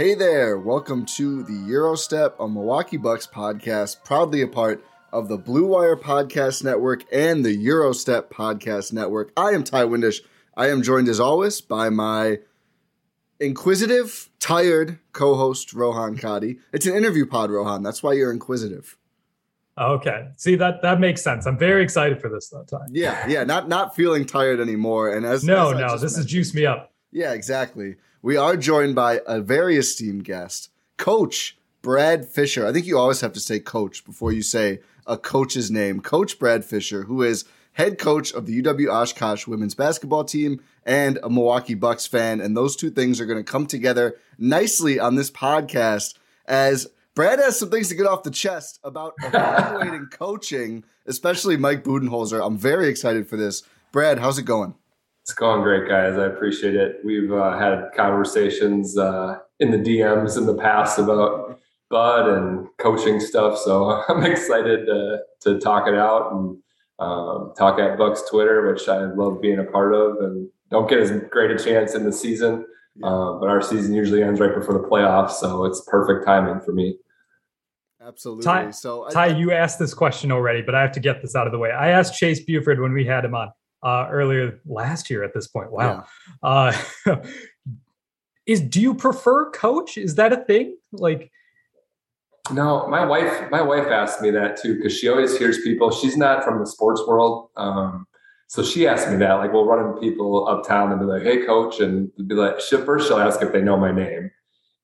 Hey there, welcome to the Gyro Step, a Milwaukee Bucks podcast, proudly a part of the Blue Wire Podcast Network and the Gyro Step Podcast Network. I am Ti Windisch. I am joined as always by my inquisitive, tired co-host Rohan Kadi. It's an interview pod, Rohan. That's why you're inquisitive. Okay. See that that makes sense. I'm very excited for this though, Ti. Yeah, yeah, not not feeling tired anymore. And as No, as no, this is mentioned- juice me up. Yeah, exactly. We are joined by a very esteemed guest, Coach Brad Fischer. I think you always have to say coach before you say a coach's name. Coach Brad Fischer, who is head coach of the UW Oshkosh women's basketball team and a Milwaukee Bucks fan. And those two things are going to come together nicely on this podcast as Brad has some things to get off the chest about evaluating coaching, especially Mike Budenholzer. I'm very excited for this. Brad, how's it going? It's going great, guys. I appreciate it. We've uh, had conversations uh, in the DMs in the past about Bud and coaching stuff, so I'm excited to, to talk it out and um, talk at Bucks Twitter, which I love being a part of, and don't get as great a chance in the season. Uh, but our season usually ends right before the playoffs, so it's perfect timing for me. Absolutely. Ti, so I- Ti, you asked this question already, but I have to get this out of the way. I asked Chase Buford when we had him on uh, earlier last year at this point. Wow. Uh, is do you prefer coach? Is that a thing? Like No, my wife, my wife asked me that too because she always hears people. She's not from the sports world, um, so she asked me that. Like, we'll run into people uptown and be like, "Hey, coach," and be like, she, first she'll ask if they know my name,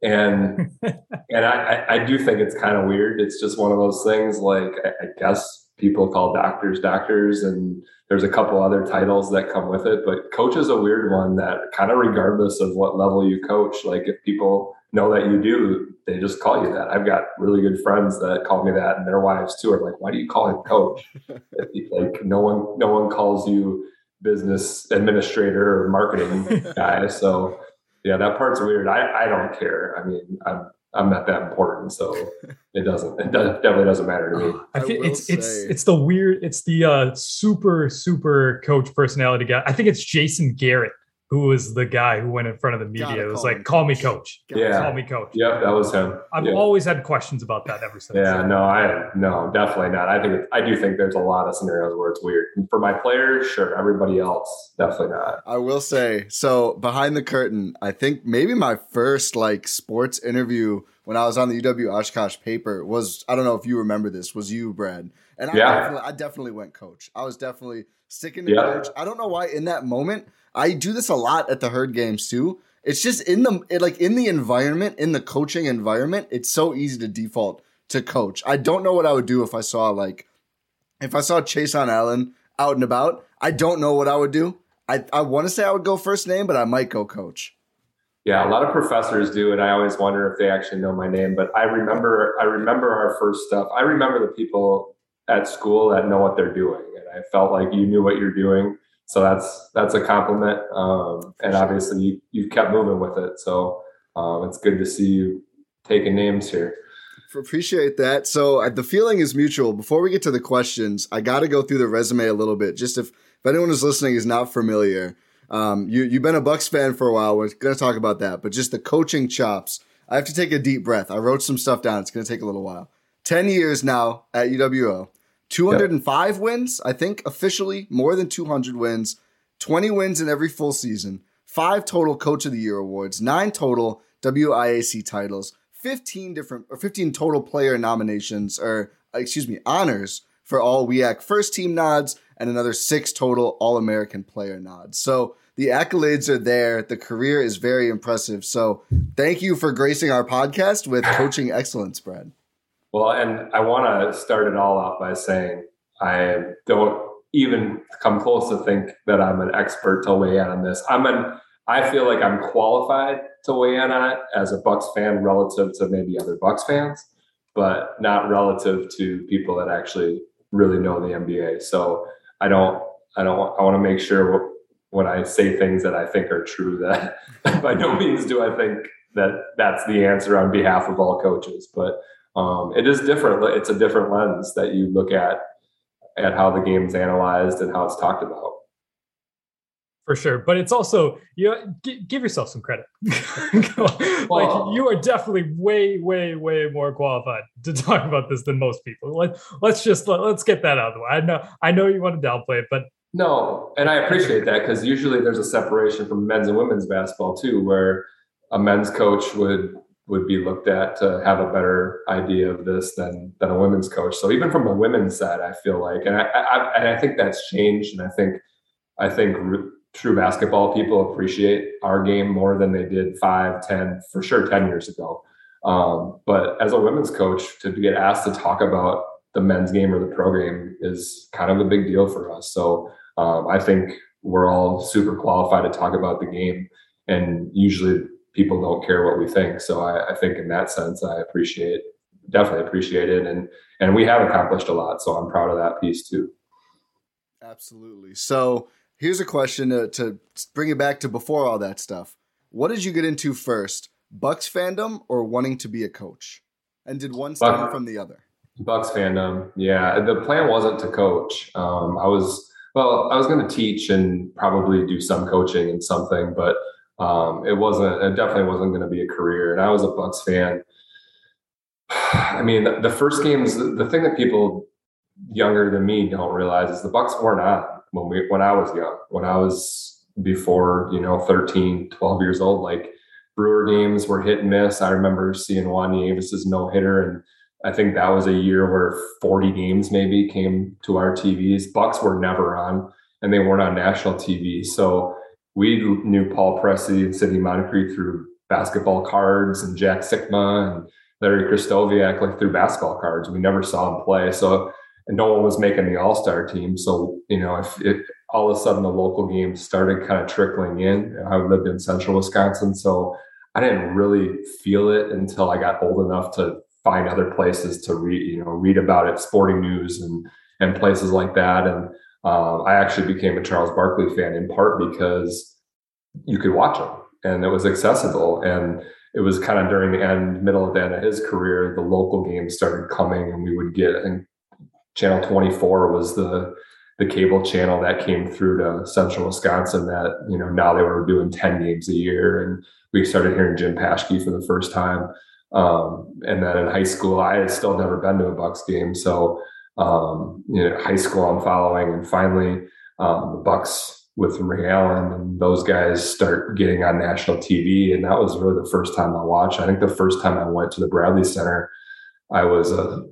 and and I, I, I do think it's kind of weird. It's just one of those things. Like, I, I guess people call doctors doctors, and there's a couple other titles that come with it. But coach is a weird one that kind of regardless of what level you coach, like if people know that you do, they just call you that. I've got really good friends that call me that, and their wives too are like, "Why do you call him coach?" like no one, no one calls you business administrator or marketing guy. So yeah, that part's weird. I, I don't care. I mean, I'm I'm not that important, so it doesn't. It does, definitely doesn't matter to me. I I feel will it's it's it's the weird, it's the uh super, super coach personality guy. I think it's Jason Garrett who was the guy who went in front of the media. Gotta It was like, call me coach. coach. Yeah. Call me coach. Yep, that was him. I've yeah. always had questions about that ever since. Yeah, no, I no, definitely not. I think I do think there's a lot of scenarios where it's weird. For my players, sure. Everybody else, definitely not. I will say, so behind the curtain, I think maybe my first like sports interview when I was on the UW Oshkosh paper was I don't know if you remember this was you, Brad, and I Yeah. definitely I definitely went coach. I was definitely sticking to Yeah. coach. I don't know why in that moment I do this a lot at the herd games too. It's just in the it, like in the environment in the coaching environment, it's so easy to default to coach. I don't know what I would do if I saw like if I saw Chase on Allen out and about. I don't know what I would do. I, I want to say I would go first name, but I might go coach. Yeah, a lot of professors do, and I always wonder if they actually know my name. But I remember, I remember our first stuff. I remember the people at school that know what they're doing, and I felt like you knew what you're doing. So that's that's a compliment. Um, and obviously, you you've kept moving with it, so um, it's good to see you taking names here. Appreciate that. So uh, the feeling is mutual. Before we get to the questions, I got to go through the resume a little bit. Just if, if anyone who's listening is not familiar, um, you you've been a Bucks fan for a while. We're going to talk about that, but just the coaching chops. I have to take a deep breath. I wrote some stuff down. It's going to take a little while. Ten years now at UWO. 205 yep. wins, I think officially more than 200 wins, 20 wins in every full season, five total Coach of the Year awards, nine total WIAC titles, 15 different or 15 total player nominations or uh, excuse me honors for all WIAC first team nods and another six total All American player nods. So the accolades are there. The career is very impressive. So thank you for gracing our podcast with coaching excellence, Brad. Well, and I want to start it all out by saying I don't even come close to think that I'm an expert to weigh in on this. I'm an I feel like I'm qualified to weigh in on it as a Bucks fan relative to maybe other Bucks fans, but not relative to people that actually really know the NBA. So I don't, I don't, I want to make sure when I say things that I think are true that by no means do I think that that's the answer on behalf of all coaches, but um, it is different. It's a different lens that you look at at how the game's analyzed and how it's talked about. For sure but it's also you know, give yourself some credit. Like well, you are definitely way way way more qualified to talk about this than most people. Let, let's just let, us get that out of the way. I know i know you want to downplay it but no and i appreciate that because usually there's a separation from men's and women's basketball too where a men's coach would would be looked at to have a better idea of this than than a women's coach so even from the women's side i feel like and i, I and i think that's changed and i think i think true basketball people appreciate our game more than they did five, ten, for sure, 10 years ago. Um, but as a women's coach, to get asked to talk about the men's game or the pro game is kind of a big deal for us. So um, I think we're all super qualified to talk about the game. And usually people don't care what we think. So I, I think in that sense, I appreciate, definitely appreciate it. And, and we have accomplished a lot. So I'm proud of that piece too. Absolutely. So Here's a question to, to bring it back to before all that stuff. What did you get into first, Bucks fandom or wanting to be a coach? And did one stem from the other? Bucks fandom, yeah. The plan wasn't to coach. Um, I was well, I was going to teach and probably do some coaching and something, but um, it wasn't. It definitely wasn't going to be a career. And I was a Bucks fan. I mean, the, first games. The, thing that people younger than me don't realize is the Bucks weren't on when we when I was young, when I was before, you know, 13, 12 years old, like Brewer games were hit and miss. I remember seeing Juan Nieves' no hitter, and I think that was a year where 40 games maybe came to our TVs. Bucks were never on, and they weren't on national TV. So we knew Paul Pressey and Sidney Moncrief through basketball cards and Jack Sikma and Larry Krystkowiak like through basketball cards. We never saw him play. So and no one was making the All Star team. So you know, if it all of a sudden the local games started kind of trickling in, I lived in Central Wisconsin, so I didn't really feel it until I got old enough to find other places to read, you know, read about it, sporting news and and places like that. And uh, I actually became a Charles Barkley fan in part because you could watch him and it was accessible. And it was kind of during the end, middle of the end of his career, the local games started coming and we would get, and channel 24 was the the cable channel that came through to central wisconsin that you know now they were doing 10 games a year. And we started hearing jim paschke for the first time. Um, and then in high school i had still never been to a bucks game. So um, you know high school i'm following and finally um, the bucks with ray allen and those guys start getting on national tv and that was really the first time i watched i think the first time i went to the bradley center i was a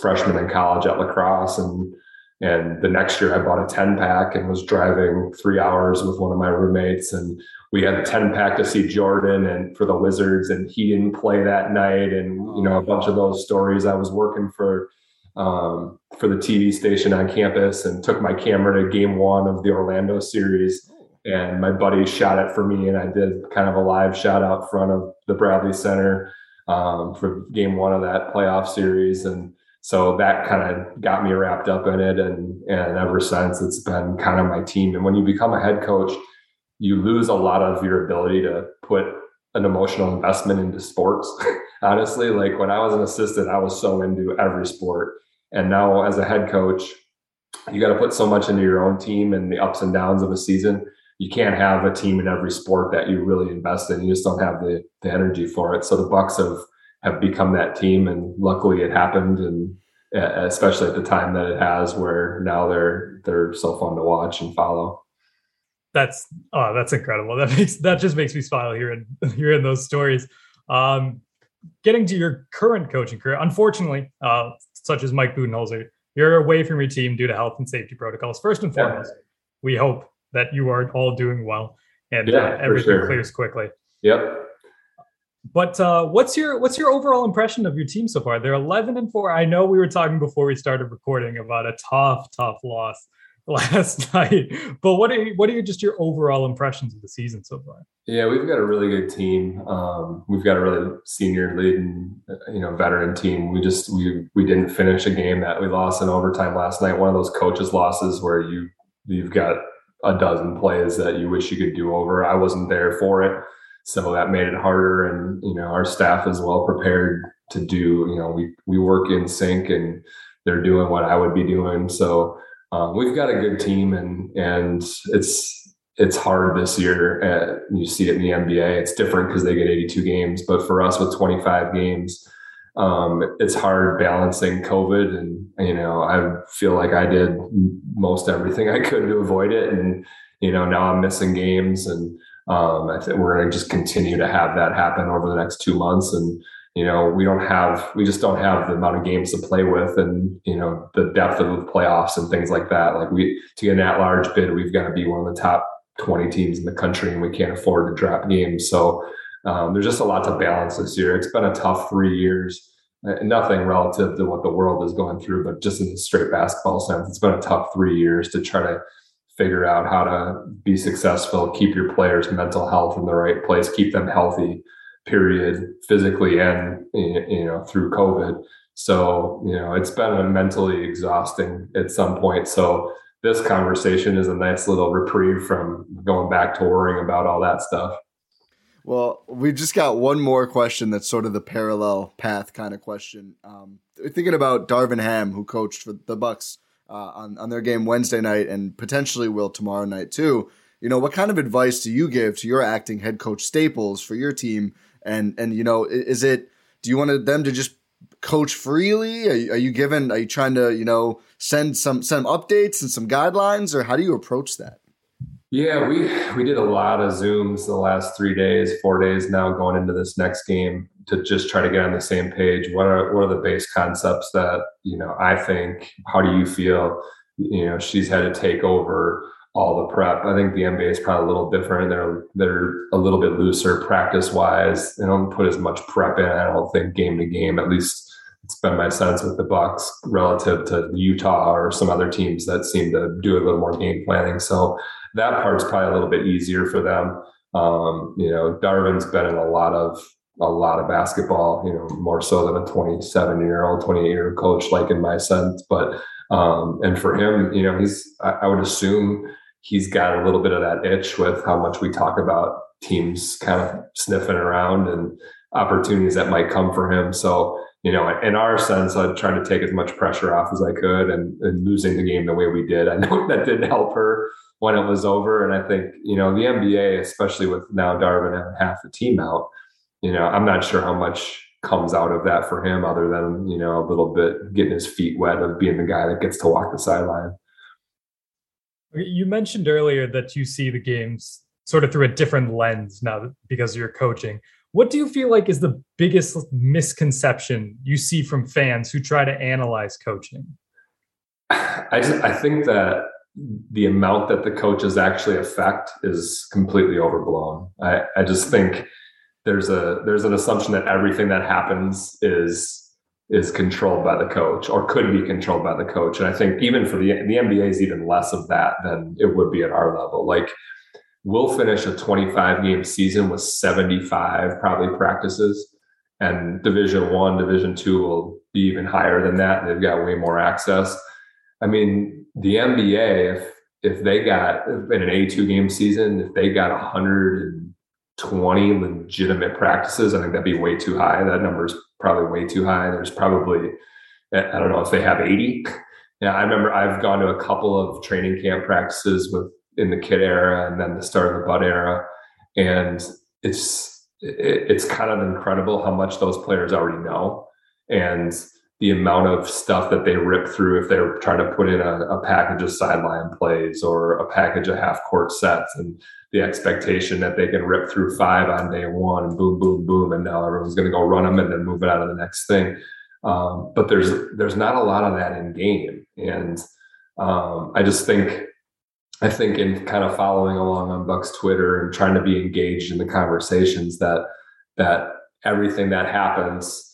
freshman in college at La Crosse and and the next year I bought a 10 pack and was driving three hours with one of my roommates. And we had a 10 pack to see Jordan and for the Wizards, and he didn't play that night. And, you know, a bunch of those stories. I was working for um, for the TV station on campus and took my camera to game one of the Orlando series. And my buddy shot it for me, and I did kind of a live shot out front of the Bradley Center um, for game one of that playoff series. And so that kind of got me wrapped up in it. And, and ever since it's been kind of my team. And when you become a head coach, you lose a lot of your ability to put an emotional investment into sports. Honestly, like when I was an assistant, I was so into every sport. And now as a head coach, you got to put so much into your own team and the ups and downs of a season. You can't have a team in every sport that you really invest in. You just don't have the, the energy for it. So the Bucks have have become that team, and luckily it happened, and especially at the time that it has, where now they're they're so fun to watch and follow. That's oh, that's incredible. That makes that just makes me smile hearing hearing those stories. Um, getting to your current coaching career, unfortunately, uh, such as Mike Budenholzer, you're away from your team due to health and safety protocols. First and foremost, yeah. we hope that you are all doing well and yeah, uh, everything sure. clears quickly. Yep. But uh, what's your what's your overall impression of your team so far? They're eleven and four. I know we were talking before we started recording about a tough, tough loss last night. But what are you, what are you, just your overall impressions of the season so far? Yeah, we've got a really good team. Um, we've got a really senior leading, you know, veteran team. We just we we didn't finish a game that we lost in overtime last night. One of those coaches losses where you you've got a dozen plays that you wish you could do over. I wasn't there for it so that made it harder and you know our staff is well prepared to do you know we we work in sync and they're doing what i would be doing so um, we've got a good team and and it's it's hard this year uh, you see it in the nba it's different because they get 82 games but for us with 25 games um, it's hard balancing covid and you know i feel like i did most everything i could to avoid it and you know now i'm missing games and um, I think we're going to just continue to have that happen over the next two months. And, you know, we don't have, we just don't have the amount of games to play with and, you know, the depth of the playoffs and things like that. Like we, to get an at large bid, we've got to be one of the top 20 teams in the country and we can't afford to drop games. So um, there's just a lot to balance this year. It's been a tough three years. Uh, nothing relative to what the world is going through, but just in the straight basketball sense, it's been a tough three years to try to figure out how to be successful, keep your players' mental health in the right place, keep them healthy, period, physically and you know through COVID. So you know it's been a mentally exhausting at some point. So this conversation is a nice little reprieve from going back to worrying about all that stuff. Well, we've just got one more question that's sort of the parallel path kind of question. Um, thinking about Darvin Ham, who coached for the Bucks uh, on on their game Wednesday night and potentially will tomorrow night too. You know, what kind of advice do you give to your acting head coach Staples for your team? And and you know, is it do you want them to just coach freely? Are you, are you given? Are you trying to you know send some some updates and some guidelines, or how do you approach that? Yeah, we we did a lot of zooms the last three days, four days now, going into this next game to just try to get on the same page. What are what are the base concepts that you know? I think. How do you feel? You know, she's had to take over all the prep. I think the NBA is probably a little different. They're they're a little bit looser practice wise. They don't put as much prep in. I don't think game to game. At least it's been my sense with the Bucks relative to Utah or some other teams that seem to do a little more game planning. So that part's probably a little bit easier for them. Um, you know, Darvin's been in a lot of a lot of basketball, you know, more so than a 27 year old, 28 year old coach, like in my sense. But, um, and for him, you know, he's, I, I would assume he's got a little bit of that itch with how much we talk about teams kind of sniffing around and opportunities that might come for him. So, you know, in our sense, I tried to take as much pressure off as I could and, and losing the game the way we did. I know that didn't help her when it was over. And I think, you know, the NBA, especially with now Darvin having half the team out, you know, I'm not sure how much comes out of that for him other than, you know, a little bit getting his feet wet of being the guy that gets to walk the sideline. You mentioned earlier that you see the games sort of through a different lens now because you're coaching. What do you feel like is the biggest misconception you see from fans who try to analyze coaching? I just I think that the amount that the coaches actually affect is completely overblown. I, I just think there's a there's an assumption that everything that happens is is controlled by the coach or could be controlled by the coach. And I think even for the the NBA is even less of that than it would be at our level. Like we'll finish a 25 game season with 75 probably practices and division one division two will be even higher than that. They've got way more access. I mean, the NBA, if if they got in an 82 game season, if they got 120 legitimate practices, I think that'd be way too high. That number is probably way too high. There's probably I don't know if they have 80. Yeah, I remember I've gone to a couple of training camp practices with in the Kidd era and then the start of the bud era, and it's it's kind of incredible how much those players already know and the amount of stuff that they rip through if they're trying to put in a, a package of sideline plays or a package of half court sets and the expectation that they can rip through five on day one and boom boom boom and now everyone's going to go run them and then move it out of the next thing. Um, but there's there's not a lot of that in game. And um, i just think I think in kind of following along on Buck's Twitter and trying to be engaged in the conversations that that everything that happens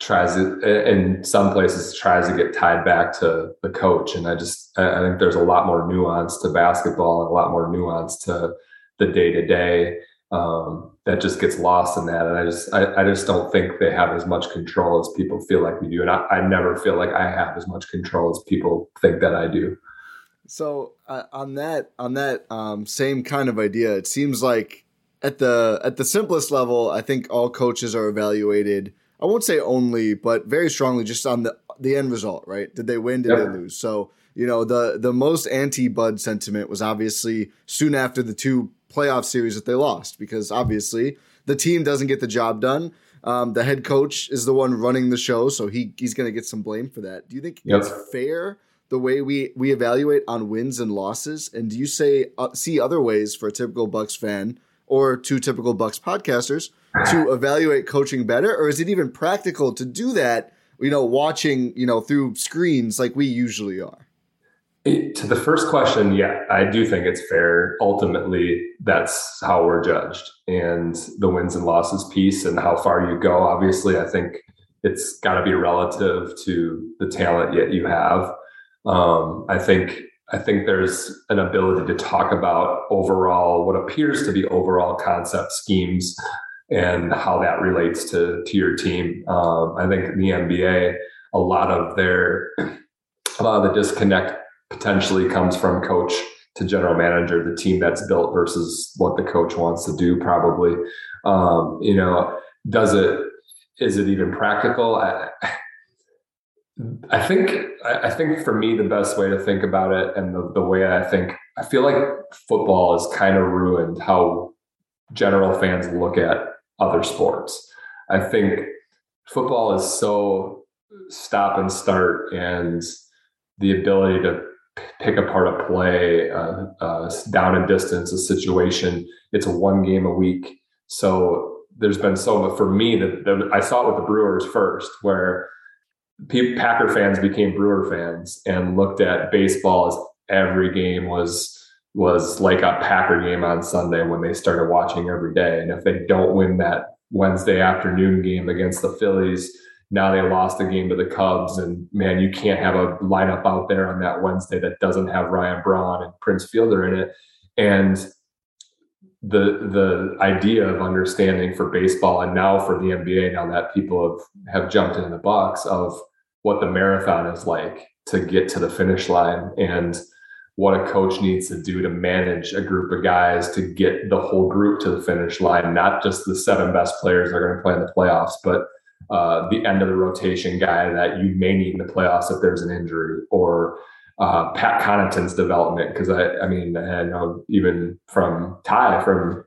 tries to, in some places tries to get tied back to the coach. And i just i think there's a lot more nuance to basketball and a lot more nuance to the day to day that just gets lost in that. And i just I, I, just don't think they have as much control as people feel like we do. And I, I never feel like i have as much control as people think that i do. So uh, on that on that um, same kind of idea, it seems like at the at the simplest level, I think all coaches are evaluated. I won't say only, but very strongly just on the the end result. Right? Did they win? Did yep. they lose? So you know the the most anti Bud sentiment was obviously soon after the two playoff series that they lost because obviously the team doesn't get the job done. Um, the head coach is the one running the show, so he he's going to get some blame for that. Do you think yep. it's fair the way we we evaluate on wins and losses? And do you say uh, see other ways for a typical Bucks fan or two typical Bucks podcasters to evaluate coaching better, or is it even practical to do that? You know, watching you know through screens like we usually are. To the first question, yeah, I do think it's fair. Ultimately, that's how we're judged, and the wins and losses piece, and how far you go. Obviously, I think it's got to be relative to the talent yet you have. Um, I think I think there's an ability to talk about overall what appears to be overall concept schemes and how that relates to to your team. Um, I think the NBA, a lot of their a lot of the disconnect potentially comes from coach to general manager, the team that's built versus what the coach wants to do. Probably, um, you know, does it is it even practical? I, I think I think for me the best way to think about it and the, the way I think I feel like football has kind of ruined how general fans look at other sports. I think football is so stop and start and the ability to pick apart a play, uh, uh, down and distance, a situation. It's one game a week. So there's been so for me that I saw it with the Brewers first, where Packer fans became Brewer fans and looked at baseball as every game was was like a Packer game on Sunday when they started watching every day. And if they don't win that Wednesday afternoon game against the Phillies, now they lost the game to the Cubs. And man, you can't have a lineup out there on that Wednesday that doesn't have Ryan Braun and Prince Fielder in it. And the the idea of understanding for baseball and now for the NBA, now that people have have jumped in the box of what the marathon is like to get to the finish line and what a coach needs to do to manage a group of guys to get the whole group to the finish line, not just the seven best players that are going to play in the playoffs, but uh, the end of the rotation guy that you may need in the playoffs if there's an injury or uh, Pat Connaughton's development. Cause I, I mean, I know even from Ti from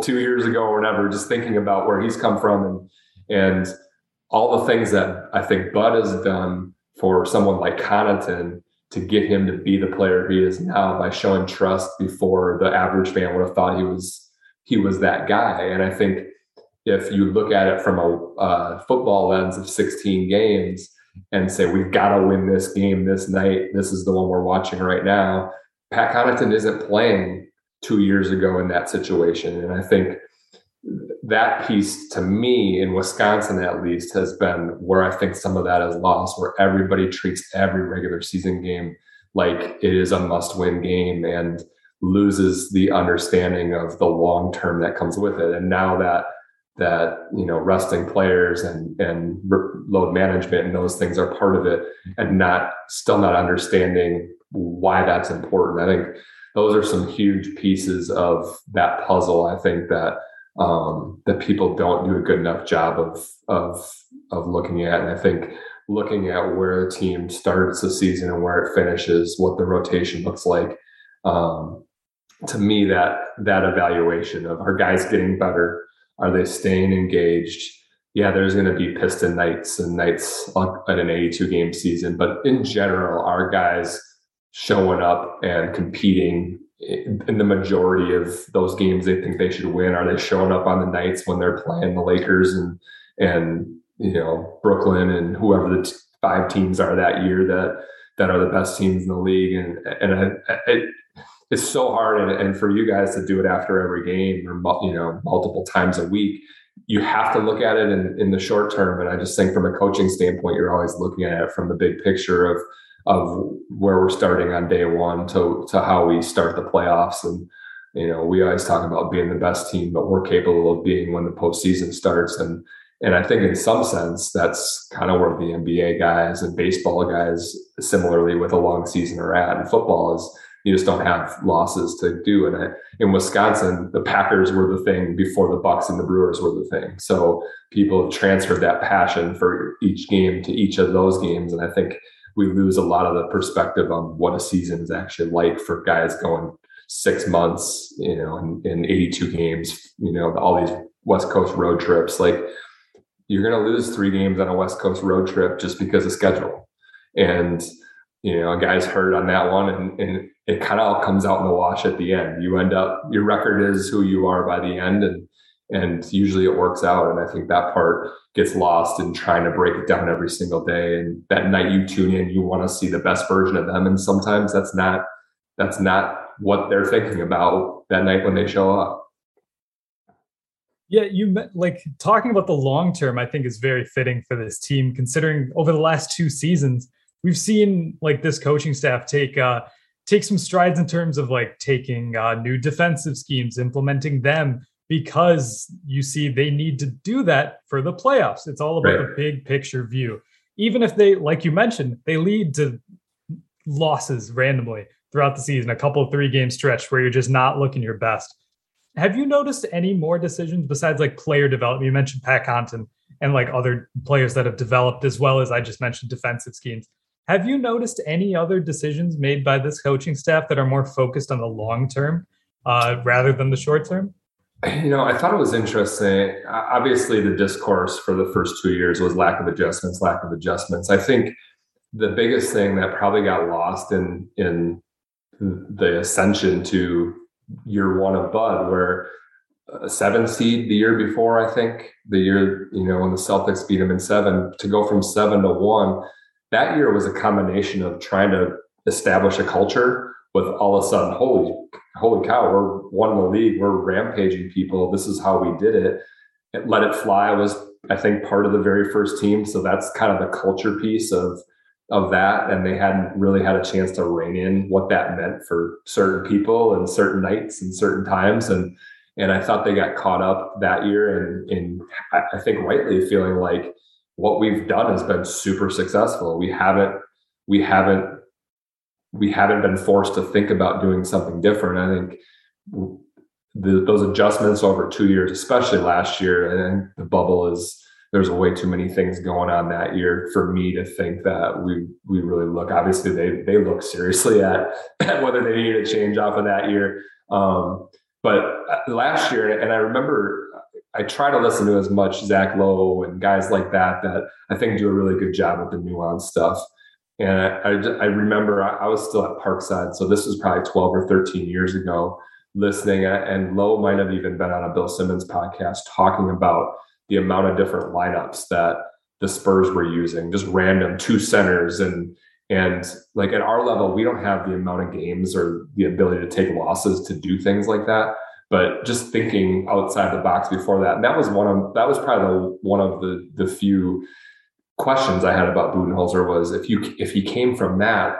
two years ago or whatever, just thinking about where he's come from and, and all the things that I think Bud has done for someone like Connaughton to get him to be the player he is now by showing trust before the average fan would have thought he was he was that guy. And I think if you look at it from a uh, football lens of 16 games and say we've got to win this game this night, this is the one we're watching right now. Pat Connaughton isn't playing two years ago in that situation, and I think that piece to me in Wisconsin at least has been where I think some of that is lost, where everybody treats every regular season game like it is a must win game and loses the understanding of the long term that comes with it. And now that that you know resting players and and load management and those things are part of it and not still not understanding why that's important i think those are some huge pieces of that puzzle i think that um, that people don't do a good enough job of of of looking at and i think looking at where a team starts the season and where it finishes what the rotation looks like um, to me that that evaluation of are guys getting better are they staying engaged? Yeah, there's going to be piston nights and nights at an 82 game season, but in general, our guys showing up and competing in the majority of those games they think they should win? Are they showing up on the nights when they're playing the Lakers and and you know Brooklyn and whoever the t- five teams are that year that that are the best teams in the league? And and I, I, it's so hard and, and for you guys to do it after every game or you know multiple times a week you have to look at it in, in the short term and i just think from a coaching standpoint you're always looking at it from the big picture of of where we're starting on day one to to how we start the playoffs and you know we always talk about being the best team but we're capable of being when the postseason starts and and I think in some sense that's kind of where the NBA guys and baseball guys similarly with a long season are at and football is you just don't have losses to do. And in Wisconsin, the Packers were the thing before the Bucks and the Brewers were the thing. So people have transferred that passion for each game to each of those games, and I think we lose a lot of the perspective on what a season is actually like for guys going six months, you know, in, in 82 games, you know, all these West Coast road trips. Like you're going to lose three games on a West Coast road trip just because of schedule. And you know, a guy's hurt on that one, and, and it kind of all comes out in the wash at the end. You end up your record is who you are by the end, and and usually it works out. And I think that part gets lost in trying to break it down every single day. And that night you tune in, you want to see the best version of them, and sometimes that's not that's not what they're thinking about that night when they show up. Yeah, you like talking about the long term. I think is very fitting for this team, considering over the last two seasons we've seen like this coaching staff take uh take some strides in terms of like taking uh, new defensive schemes, implementing them because you see they need to do that for the playoffs. It's all about right. the big picture view. Even if they, like you mentioned, they lead to losses randomly throughout the season, a couple of three game stretch where you're just not looking your best. Have you noticed any more decisions besides like player development? You mentioned Pat Connaughton and like other players that have developed as well as I just mentioned defensive schemes. Have you noticed any other decisions made by this coaching staff that are more focused on the long term uh, rather than the short term? You know, I thought it was interesting. Obviously, the discourse for the first two years was lack of adjustments, lack of adjustments. I think the biggest thing that probably got lost in in the ascension to year one of Bud, where a uh, seven seed the year before, I think the year you know when the Celtics beat them in seven, to go from seven to one that year was a combination of trying to establish a culture with all of a sudden, holy, holy cow, we're one in the league, we're rampaging people. This is how we did it. it. Let it fly was, I think, part of the very first team. So that's kind of the culture piece of of that. And they hadn't really had a chance to rein in what that meant for certain people and certain nights and certain times. And and I thought they got caught up that year and in I think rightly feeling like what we've done has been super successful. We haven't we haven't we haven't been forced to think about doing something different. I think the, those adjustments over two years, especially last year, and the bubble is there's way too many things going on that year for me to think that we we really look. Obviously, they they look seriously at, at whether they need a change off of that year. Um, but uh, last year, and I remember I try to listen to as much Zach Lowe and guys like that that I think do a really good job with the nuance stuff. And I, I, remember I, was still at Parkside, so this was probably 12 or 13 years ago, listening. Uh, and Lowe might have even been on a Bill Simmons podcast talking about the amount of different lineups that the Spurs were using, just random two centers and and like at our level, we don't have the amount of games or the ability to take losses to do things like that but just thinking outside the box before that and that was one of that was probably one of the the few questions i had about budenholzer was if you if he came from that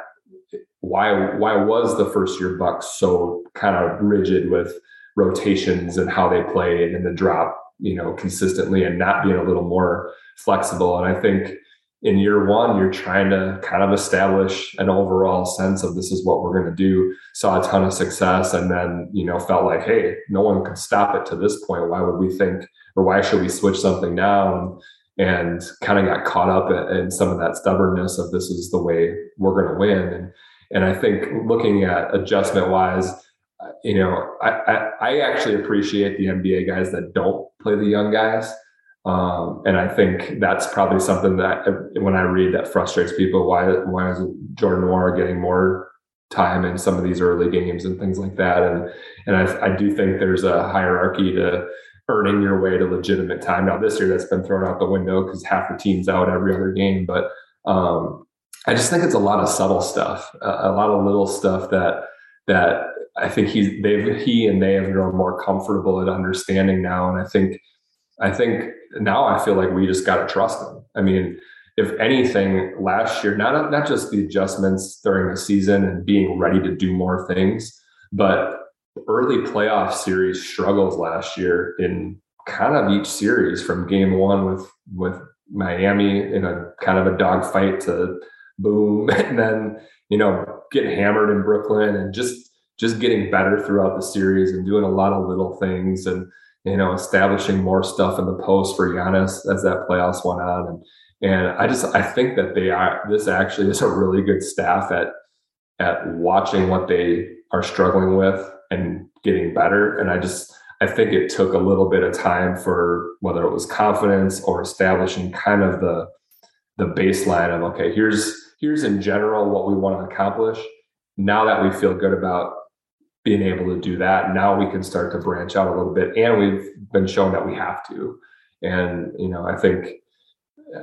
why why was the first year bucks so kind of rigid with rotations and how they played and the drop you know, consistently and not being a little more flexible. And I think in year one, you're trying to kind of establish an overall sense of this is what we're going to do. Saw a ton of success, and then you know felt like, hey, no one can stop it to this point. Why would we think, or why should we switch something now? And, and kind of got caught up in some of that stubbornness of this is the way we're going to win. And and I think looking at adjustment wise, you know, I, I, I actually appreciate the NBA guys that don't play the young guys um, and I think that's probably something that when I read that frustrates people. Why why is Jordan Nwora getting more time in some of these early games and things like that? And and I, I do think there's a hierarchy to earning your way to legitimate time. Now this year that's been thrown out the window because half the team's out every other game. But um, I just think it's a lot of subtle stuff, a, a lot of little stuff that that I think he's they've he and they have grown more comfortable at understanding now. And I think I think now I feel like we just got to trust them. I mean, if anything, last year, not not just the adjustments during the season and being ready to do more things, but early playoff series struggles last year in kind of each series from game one with with Miami in a kind of a dogfight to boom, and then you know getting hammered in Brooklyn and just just getting better throughout the series and doing a lot of little things and you know, establishing more stuff in the post for Giannis as that playoffs went on. And and I just I think that they are this actually is a really good staff at at watching what they are struggling with and getting better. And I just I think it took a little bit of time for whether it was confidence or establishing kind of the the baseline of okay, here's here's in general what we want to accomplish. Now that we feel good about being able to do that. Now we can start to branch out a little bit, and we've been shown that we have to. And you know, I think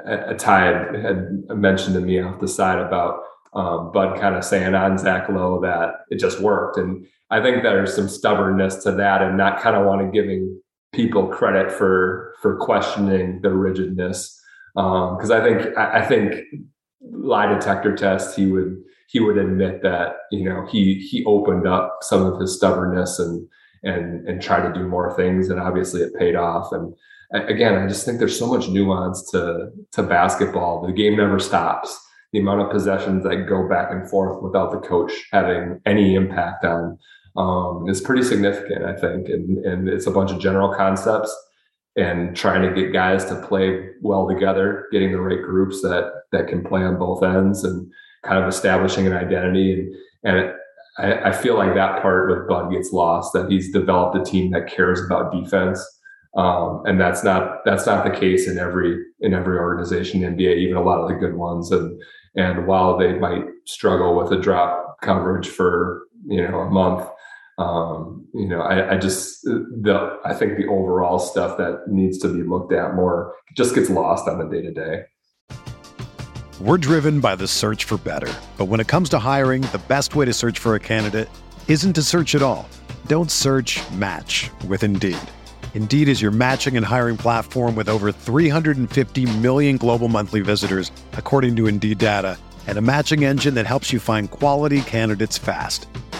a Ti had, had mentioned to me off the side about um, Bud kind of saying on Zach Lowe that it just worked, and I think there's some stubbornness to that, and not kind of want to giving people credit for for questioning the rigidness. Because um, I think I, I think lie detector test he would he would admit that you know he he opened up some of his stubbornness and and and try to do more things and obviously it paid off. And again i just think there's so much nuance to to basketball. The game never stops. The amount of possessions that go back and forth without the coach having any impact on um, is pretty significant i think and and it's a bunch of general concepts and trying to get guys to play well together getting the right groups that that can play on both ends and kind of establishing an identity. And, and it, I, I, feel like that part with Bud gets lost, that he's developed a team that cares about defense. Um, and that's not that's not the case in every in every organization in NBA, even a lot of the good ones. And and while they might struggle with a drop coverage for you know a month, um, you know, I, I, just the I think the overall stuff that needs to be looked at more just gets lost on the day to day. We're driven by the search for better. But when it comes to hiring, the best way to search for a candidate isn't to search at all. Don't search match with Indeed. Indeed is your matching and hiring platform with over 350 million global monthly visitors, according to Indeed data, and a matching engine that helps you find quality candidates fast.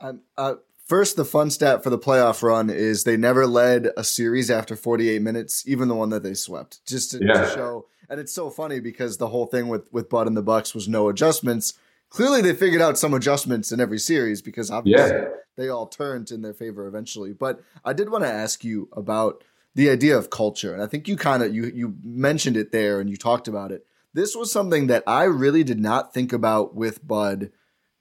Um, uh, first, the fun stat for the playoff run is they never led a series after 48 minutes, even the one that they swept. Just to, Yeah. to show, and it's so funny because the whole thing with with Bud and the Bucks was no adjustments. Clearly, they figured out some adjustments in every series because obviously Yeah. they all turned in their favor eventually. But I did want to ask you about the idea of culture, and I think you kind of you you mentioned it there and you talked about it. This was something that I really did not think about with Bud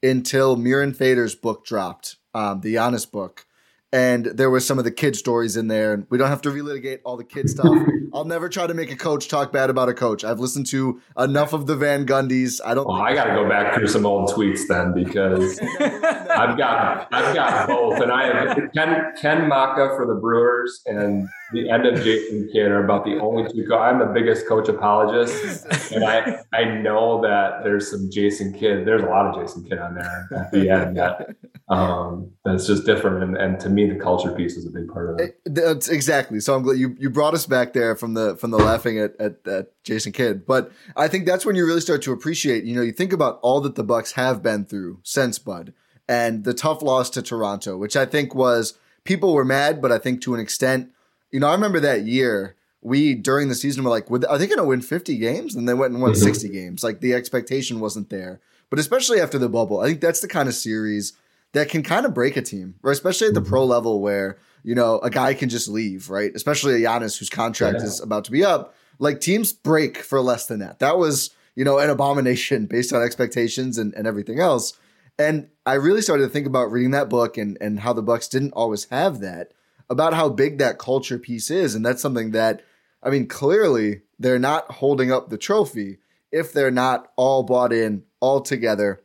until Mirin Fader's book dropped, um, the Giannis book. And there were some of the Kidd stories in there, and we don't have to relitigate all the Kidd stuff. I'll never try to make a coach talk bad about a coach. I've listened to enough of the Van Gundys. I don't. Well, I got to go back through some old tweets then because I've got I've got both, and I have Ken Ken Macha for the Brewers and the end of Jason Kidd are about the only two. Co- I'm the biggest coach apologist, and I I know that there's some Jason Kidd. There's a lot of Jason Kidd on there at the end that um, that's just different, and, and to me the culture piece is a big part of it. That's exactly. So I'm glad you, you brought us back there from the from the laughing at, at, at Jason Kidd. But I think that's when you really start to appreciate. You know, you think about all that the Bucks have been through since Bud and the tough loss to Toronto, which I think was people were mad, but I think to an extent, you know, I remember that year we during the season were like, "Would- are they going to win 50 games? And they went and won mm-hmm. 60 games. Like the expectation wasn't there. But especially after the bubble, I think that's the kind of series that can kind of break a team, or especially at the pro mm-hmm. level where you know a guy can just leave, right? Especially a Giannis whose contract Yeah. is about to be up. Like teams break for less than that. That was you know an abomination based on expectations and, and everything else. And I really started to think about reading that book and and how the Bucks didn't always have that about how big that culture piece is, and that's something that I mean clearly they're not holding up the trophy if they're not all bought in, all together,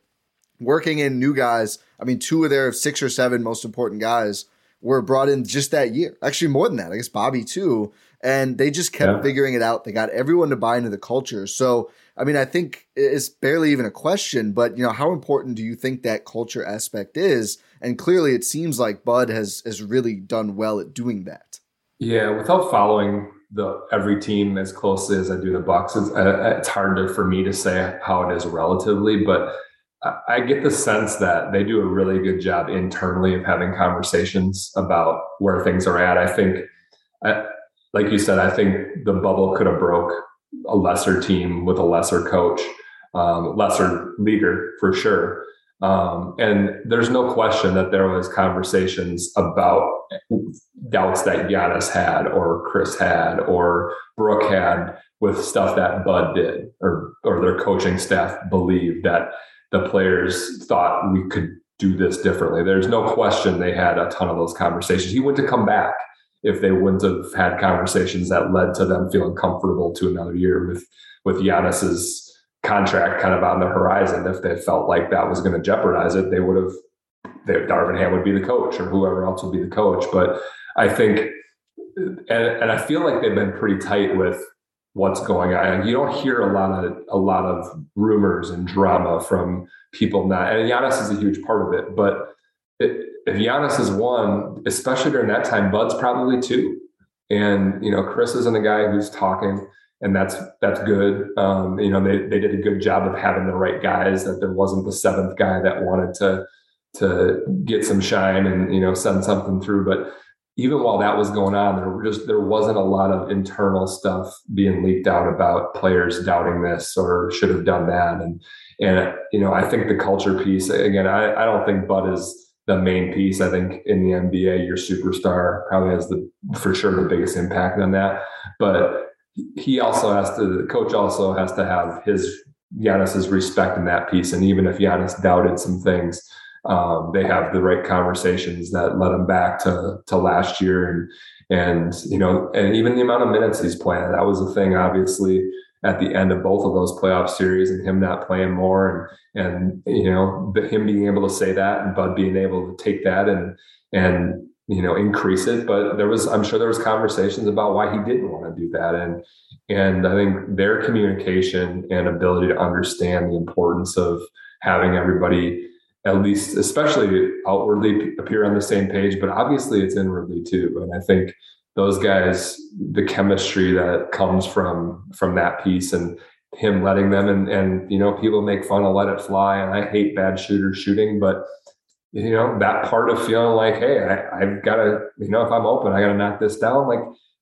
working in new guys. I mean, two of their six or seven most important guys were brought in just that year. Actually, more than that. I guess Bobby too. And they just kept Yeah. figuring it out. They got everyone to buy into the culture. So, I mean, I think it's barely even a question, but you know, how important do you think that culture aspect is? And clearly, it seems like Bud has has really done well at doing that. Yeah, without following the every team as closely as I do the Bucks, it's, uh, it's hard for me to say how it is relatively. But I, I get the sense that they do a really good job internally of having conversations about where things are at. I think, I, like you said, I think the bubble could have broke a lesser team with a lesser coach, um, lesser leader for sure. Um, and there's no question that there was conversations about doubts that Giannis had or Chris had or Brooke had with stuff that Bud did or or their coaching staff believed that the players thought we could do this differently. There's no question they had a ton of those conversations. He went to come back if they wouldn't have had conversations that led to them feeling comfortable to another year with with Giannis's contract kind of on the horizon. If they felt like that was going to jeopardize it, they would have. They, Darvin Ham would be the coach, or whoever else would be the coach. But I think, and, and I feel like they've been pretty tight with what's going on. You don't hear a lot of a lot of rumors and drama from people not. And Giannis is a huge part of it, but if Giannis is one, especially during that time, Bud's probably two. And you know, Chris isn't a guy who's talking, and that's that's good. Um, you know, they they did a good job of having the right guys. That there wasn't the seventh guy that wanted to to get some shine and you know send something through. But even while that was going on, there just there wasn't a lot of internal stuff being leaked out about players doubting this or should have done that. And and you know, I think the culture piece again. I, I don't think Bud is the main piece. I think in the NBA, your superstar probably has the for sure the biggest impact on that. But he also has to. The coach also has to have his Giannis's respect in that piece. And even if Giannis doubted some things, um, they have the right conversations that led him back to to last year and and you know and even the amount of minutes he's playing that was a thing obviously at the end of both of those playoff series and him not playing more and and you know him being able to say that and Bud being able to take that and and you know increase it. But there was i'm sure there was conversations about why he didn't want to do that. And and i think their communication and ability to understand the importance of having everybody at least especially outwardly appear on the same page. But obviously it's inwardly too. And i think those guys the chemistry that comes from from that piece and him letting them and and you know people make fun of let it fly and i hate bad shooters shooting but you know, that part of feeling like, hey, I, I've got to, you know, if I'm open, I got to knock this down. Like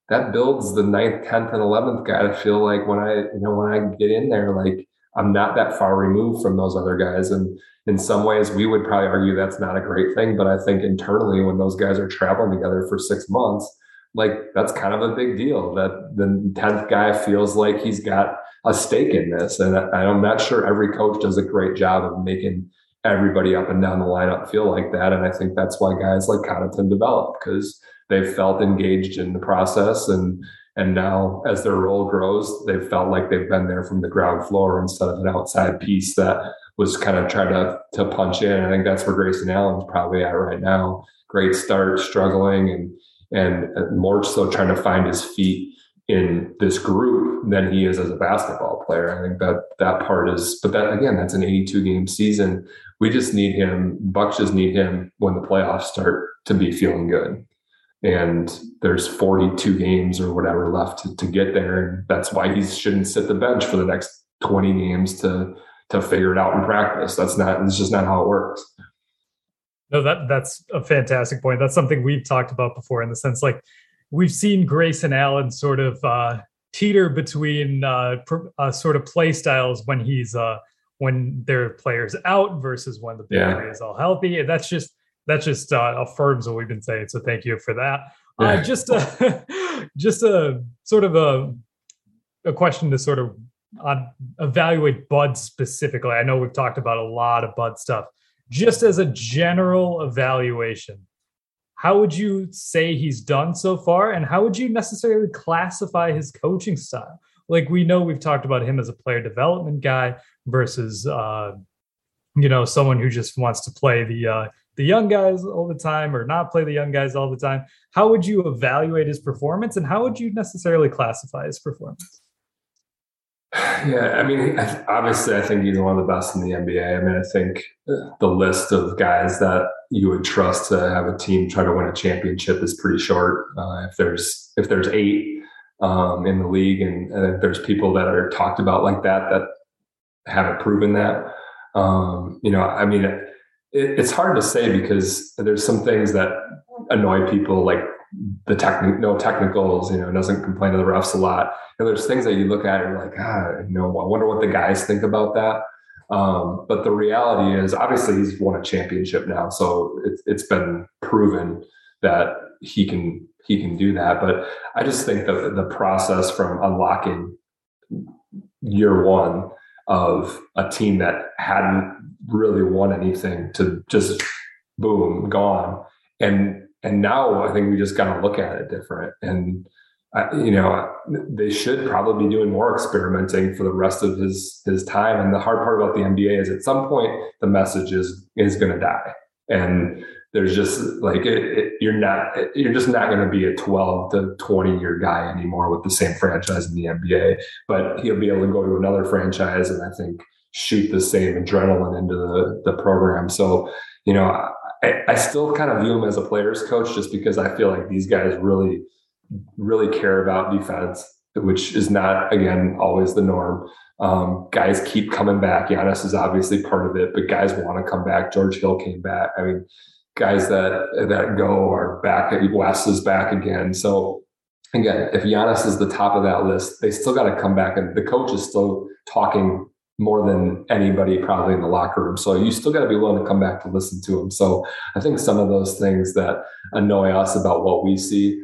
that builds the ninth, tenth, and eleventh guy to feel like when I, you know, when I get in there, like I'm not that far removed from those other guys. And in some ways, we would probably argue that's not a great thing. But I think internally, when those guys are traveling together for six months, like that's kind of a big deal that the 10th guy feels like he's got a stake in this. And I'm not sure every coach does a great job of making everybody up and down the lineup feel like that. And I think that's why guys like Connaughton develop because they've felt engaged in the process and and now as their role grows, they've felt like they've been there from the ground floor instead of an outside piece that was kind of trying to to punch in. I think that's where Grayson Allen's probably at right now. Great start, struggling and and uh, more so trying to find his feet in this group than he is as a basketball player. I think that that part is, but that again, that's an 82 game season. We just need him. Bucks just need him when the playoffs start to be feeling good. And there's 42 games or whatever left to, to get there, and that's why he shouldn't sit the bench for the next 20 games to to figure it out in practice. That's not. It's just not how it works. No, that that's a fantastic point. That's something we've talked about before in the sense like we've seen Grayson Allen sort of uh, teeter between uh, uh, sort of play styles when he's uh, when there are players out versus when the big yeah. is all healthy. And that's just that just uh, affirms what we've been saying. So thank you for that. Uh, yeah. just a just a sort of a a question to sort of evaluate Bud specifically. I know we've talked about a lot of Bud stuff. Just as a general evaluation, how would you say he's done so far? And how would you necessarily classify his coaching style? Like we know we've talked about him as a player development guy versus uh you know someone who just wants to play the uh the young guys all the time or not play the young guys all the time. How would you evaluate his performance and how would you necessarily classify his performance yeah, I mean, obviously, I think he's one of the best in the NBA. I mean, I think the list of guys that you would trust to have a team try to win a championship is pretty short. Uh, if there's if there's eight um, in the league, and, and, if there's people that are talked about like that that haven't proven that, um, you know, I mean, it, it's hard to say because there's some things that annoy people, like the technical, no technicals, you know, doesn't complain to the refs a lot. And there's things that you look at and you're like, ah, you know, I wonder what the guys think about that. Um, but the reality is, obviously, he's won a championship now, so it's it's been proven that he can he can do that. But I just think that the process from unlocking year one of a team that hadn't really won anything to just boom gone and and now I think we just got to look at it different. And uh, you know, they should probably be doing more experimenting for the rest of his his time. And the hard part about the NBA is at some point the message is is going to die, and there's just like it, it, you're not you're just not going to be a 12 to 20 year guy anymore with the same franchise in the NBA. But he'll be able to go to another franchise and I think shoot the same adrenaline into the the program. So you know I, I still kind of view him as a player's coach just because I feel like these guys really, really care about defense, which is not, again, always the norm. Um, guys keep coming back. Giannis is obviously part of it, but guys want to come back. George Hill came back. I mean, guys that that go are back. Wes is back again. So again, if Giannis is the top of that list, they still got to come back, and the coach is still talking more than anybody probably in the locker room. So you still got to be willing to come back to listen to them. So I think some of those things that annoy us about what we see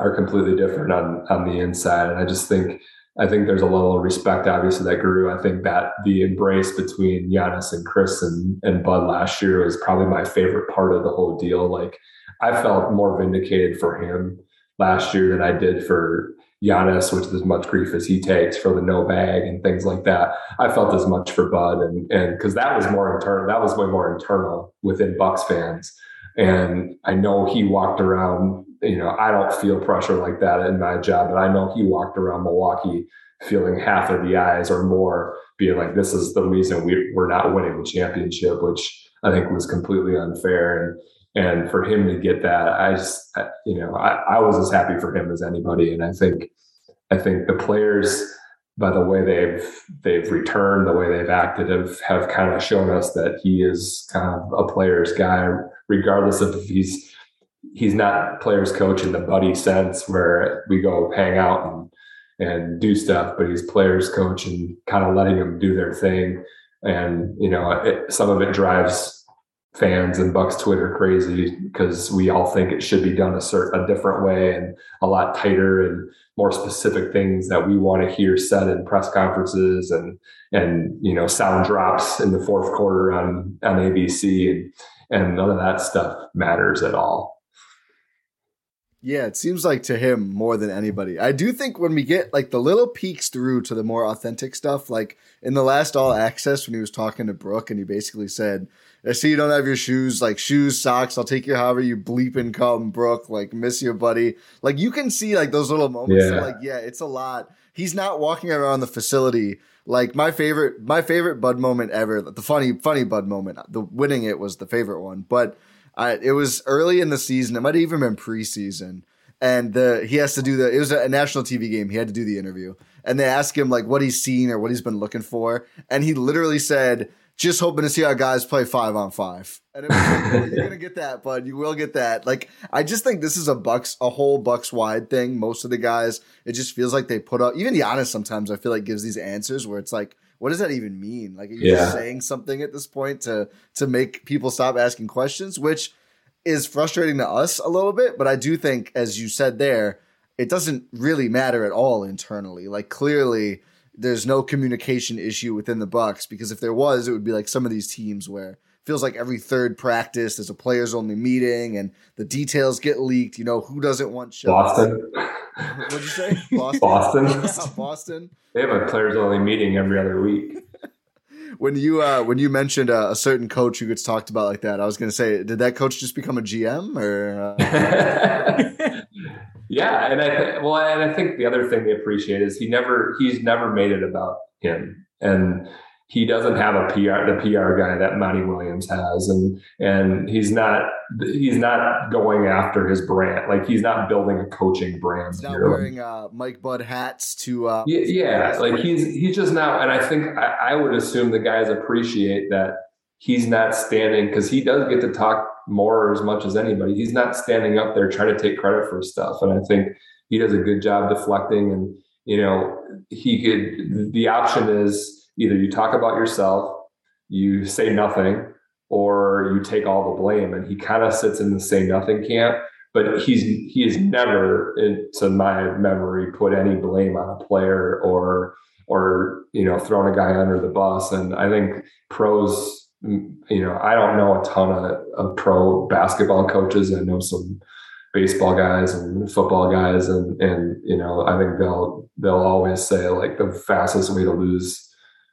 are completely different on on the inside. And I just think I think there's a level of respect obviously that grew. I think that the embrace between Giannis and Chris and, and Bud last year was probably my favorite part of the whole deal. Like I felt more vindicated for him last year than I did for Giannis, which is as much grief as he takes for the no bag and things like that. I felt as much for Bud and and because that was more internal, that was way more internal within Bucks fans. And I know he walked around, you know, I don't feel pressure like that in my job, but I know he walked around Milwaukee feeling half of the eyes or more, being like, this is the reason we, we're not winning the championship, which I think was completely unfair. And and for him to get that, I just, you know, I, I was as happy for him as anybody. And I think, I think the players by the way they've they've returned, the way they've acted, have have kind of shown us that he is kind of a player's guy, regardless of if he's he's not players coach in the buddy sense where we go hang out and and do stuff, but he's players coach and kind of letting them do their thing. And you know, it, some of it drives fans and Bucks Twitter crazy because we all think it should be done a certain a different way and a lot tighter and more specific things that we want to hear said in press conferences and and you know sound drops in the fourth quarter on on ABC and and none of that stuff matters at all. Yeah, it seems like to him more than anybody. I do think when we get like the little peeks through to the more authentic stuff, like in the last All Access when he was talking to Brooke and he basically said, I see you don't have your shoes, like shoes, socks. I'll take you however you bleep and come, Brooke. Like, miss you, buddy. Like, you can see like those little moments. Yeah. like, yeah, it's a lot. He's not walking around the facility. Like my favorite, my favorite Bud moment ever. The funny, funny Bud moment. The winning it was the favorite one, but I, it was early in the season. It might have even been preseason. And the he has to do the. It was a national TV game. He had to do the interview, and they ask him like what he's seen or what he's been looking for, and he literally said just hoping to see our guys play five on five. And it was like, oh, you're gonna get that, bud. You will get that. Like, I just think this is a Bucks, a whole Bucks wide thing. Most of the guys, it just feels like they put up. Even Giannis sometimes I feel like gives these answers where it's like, what does that even mean? Like, are you yeah. saying something at this point to to make people stop asking questions, which is frustrating to us a little bit. But I do think, as you said there, it doesn't really matter at all internally. Like, clearly there's no communication issue within the Bucks because if there was, it would be like some of these teams where feels like every third practice there's a players only meeting and the details get leaked. You know, who doesn't want shots? Boston. What'd you say? Boston. Boston. yeah, Boston. They have a players only meeting every other week. when you uh, when you mentioned a, a, certain coach who gets talked about like that, I was going to say, did that coach just become a GM or? Uh... Yeah, and I th- well, and I think the other thing they appreciate is he never he's never made it about him, and he doesn't have a PR the PR guy that Monty Williams has, and and he's not he's not going after his brand like he's not building a coaching brand. He's not here. wearing uh, Mike Bud hats to uh, yeah, yeah like he's he's just not, and I think I, I would assume the guys appreciate that he's not standing because he does get to talk more or as much as anybody. He's not standing up there trying to take credit for stuff. And I think he does a good job deflecting. And, you know, he could, the option is either you talk about yourself, you say nothing, or you take all the blame. And he kind of sits in the say nothing camp. But he's he has never, to my memory, put any blame on a player or or you know thrown a guy under the bus. And I think pros you know, I don't know a ton of, of pro basketball coaches. I know some baseball guys and football guys, and and you know, I think they'll they'll always say like the fastest way to lose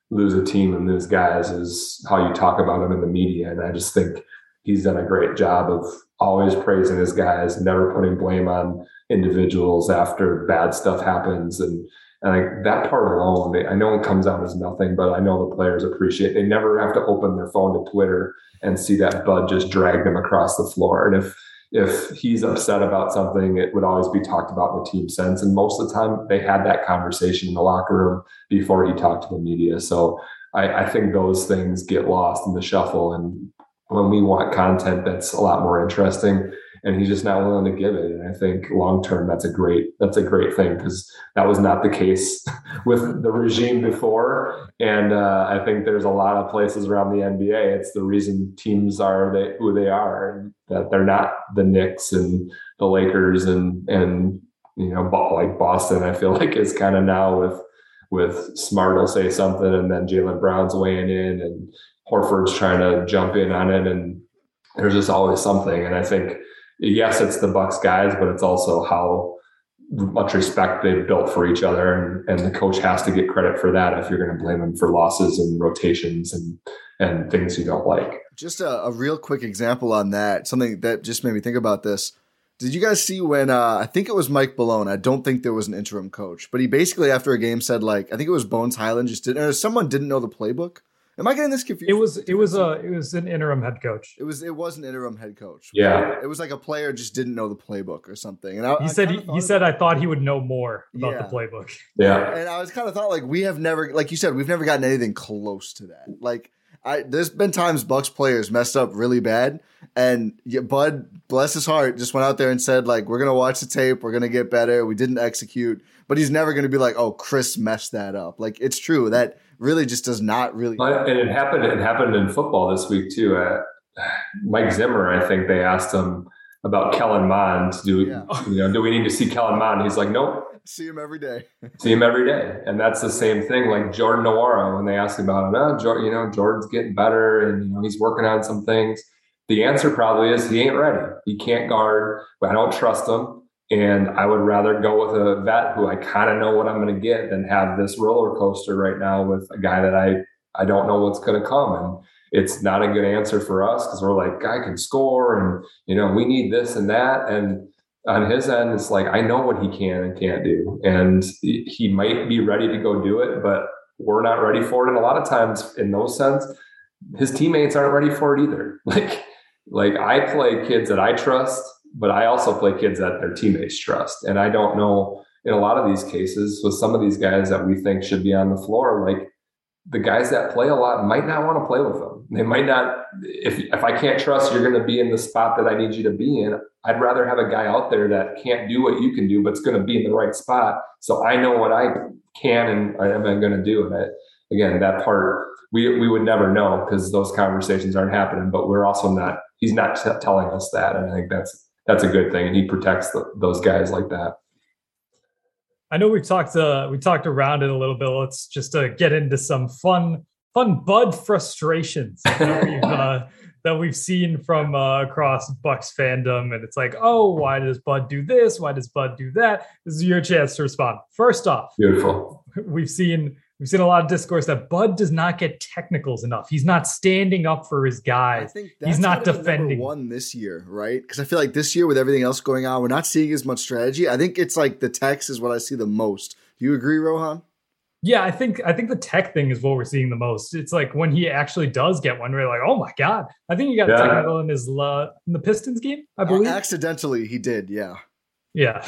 lose a team and lose guys is how you talk about them in the media. And I just think he's done a great job of always praising his guys, never putting blame on individuals after bad stuff happens, and and I, that part alone, they, I know it comes out as nothing, but I know the players appreciate. They never have to open their phone to Twitter and see that Bud just drag them across the floor. And if if he's upset about something, it would always be talked about in the team sense. And most of the time, they had that conversation in the locker room before he talked to the media. So I, I think those things get lost in the shuffle. And when we want content that's a lot more interesting, and he's just not willing to give it. And I think long term, that's a great that's a great thing because that was not the case with the regime before. And uh, I think there's a lot of places around the NBA. It's the reason teams are they, who they are, that they're not the Knicks and the Lakers and and you know like Boston. I feel like is kind of now with with Smart will say something, and then Jaylen Brown's weighing in, and Horford's trying to jump in on it, and there's just always something. And I think yes, it's the Bucks guys, but it's also how much respect they've built for each other, and, and the coach has to get credit for that. If you're going to blame him for losses and rotations and and things you don't like. Just a, a real quick example on that. Something that just made me think about this. Did you guys see when uh, I think it was Mike Malone? I don't think there was an interim coach, but he basically after a game said like I think it was Bones Hyland just did or someone didn't know the playbook Am I getting this confused? It was it was a uh, it was an interim head coach. It was it was an interim head coach. Yeah, it was like a player just didn't know the playbook or something. And I, he I said he, he said. I thought he would know more about Yeah. the playbook. yeah. and I was kind of thought like we have never, like you said, we've never gotten anything close to that. Like I, there's been times Bucks players messed up really bad, and yeah, Bud, bless his heart, just went out there and said like, "We're gonna watch the tape, we're gonna get better." We didn't execute, but he's never gonna be like, "Oh, Chris messed that up." Like it's true that really just does not really. And it happened. It happened in football this week too. Uh, Mike Zimmer, I think they asked him about Kellen Mond. Do Yeah. you know? Do we need to see Kellen Mond? He's like, nope. See him every day. See him every day, and that's the same thing. Like Jordan Nwora, when they asked about him, oh, Jordan, you know, Jordan's getting better, and you know, he's working on some things. The answer probably is he ain't ready. He can't guard. But I don't trust him, and I would rather go with a vet who I kind of know what I'm going to get than have this roller coaster right now with a guy that I I don't know what's going to come. And it's not a good answer for us because we're like, guy can score, and you know, we need this and that, and on his end, it's like I know what he can and can't do, and he might be ready to go do it, but we're not ready for it. And a lot of times, in those sense, his teammates aren't ready for it either. Like, like I play kids that I trust, but I also play kids that their teammates trust, and I don't know in a lot of these cases with some of these guys that we think should be on the floor, like the guys that play a lot might not want to play with them. They might not. If if I can't trust you're going to be in the spot that I need you to be in, I'd rather have a guy out there that can't do what you can do, but's going to be in the right spot. So I know what I can and I am going to do. And I, again, that part we we would never know because those conversations aren't happening. But we're also not. He's not t- telling us that, and I think that's that's a good thing. And he protects the, those guys like that. I know we've talked uh, we talked around it a little bit. Let's just uh, get into some fun fun Bud frustrations that we've, uh, that we've seen from uh, across Bucks fandom, and it's like, oh, why does Bud do this? Why does Bud do that? This is your chance to respond. First off, Beautiful. we've seen we've seen a lot of discourse that Bud does not get technicals enough. He's not standing up for his I guys. think He's not gotta be defending. one this year, right? Because I feel like this year with everything else going on, we're not seeing as much strategy. I think it's like the text is what I see the most. Do you agree, Rohan? Yeah, I think I think the tech thing is what we're seeing the most. It's like when he actually does get one, we're like, oh my god! I think he got Yeah. technical in his uh, in the Pistons game, I Uh, believe. accidentally, he did. Yeah. yeah.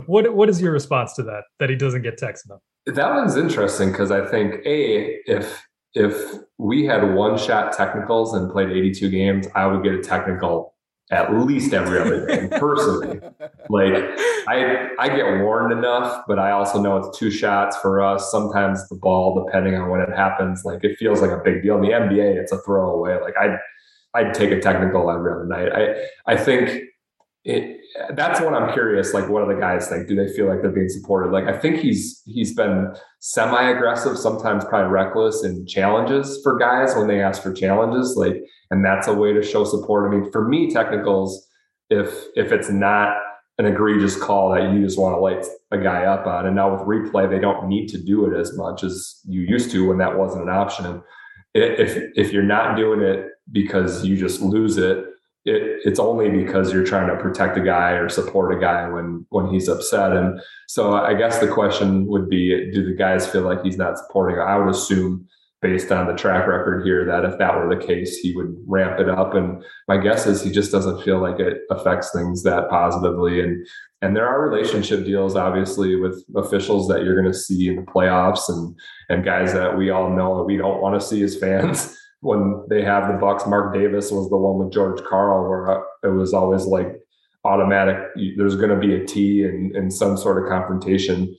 what what is your response to that? That he doesn't get text enough? That one's interesting because I think a if if we had one shot technicals and played 82 games, I would get a technical at least every other game personally. Like I I get warned enough, but I also know it's two shots for us. Sometimes the ball, depending on when it happens, like it feels like a big deal. In the NBA, it's a throwaway. Like I'd I'd take a technical every other night. I I think it that's what I'm curious. Like, what do the guys think? Do they feel like they're being supported? Like, I think he's he's been semi-aggressive, sometimes probably reckless in challenges for guys when they ask for challenges. Like, and that's a way to show support. I mean, for me, technicals, if if it's not an egregious call that you just want to light a guy up on, and now with replay, they don't need to do it as much as you used to when that wasn't an option. If if you're not doing it because you just lose it, it, it's only because you're trying to protect a guy or support a guy when when he's upset. And so I guess the question would be, do the guys feel like he's not supporting? I would assume based on the track record here that if that were the case, he would ramp it up. And my guess is he just doesn't feel like it affects things that positively. And and there are relationship deals, obviously, with officials that you're going to see in the playoffs and and guys that we all know that we don't want to see as fans when they have the Bucks. Mark Davis was the one with George Karl, where uh, it was always like automatic. There's going to be a T and, and some sort of confrontation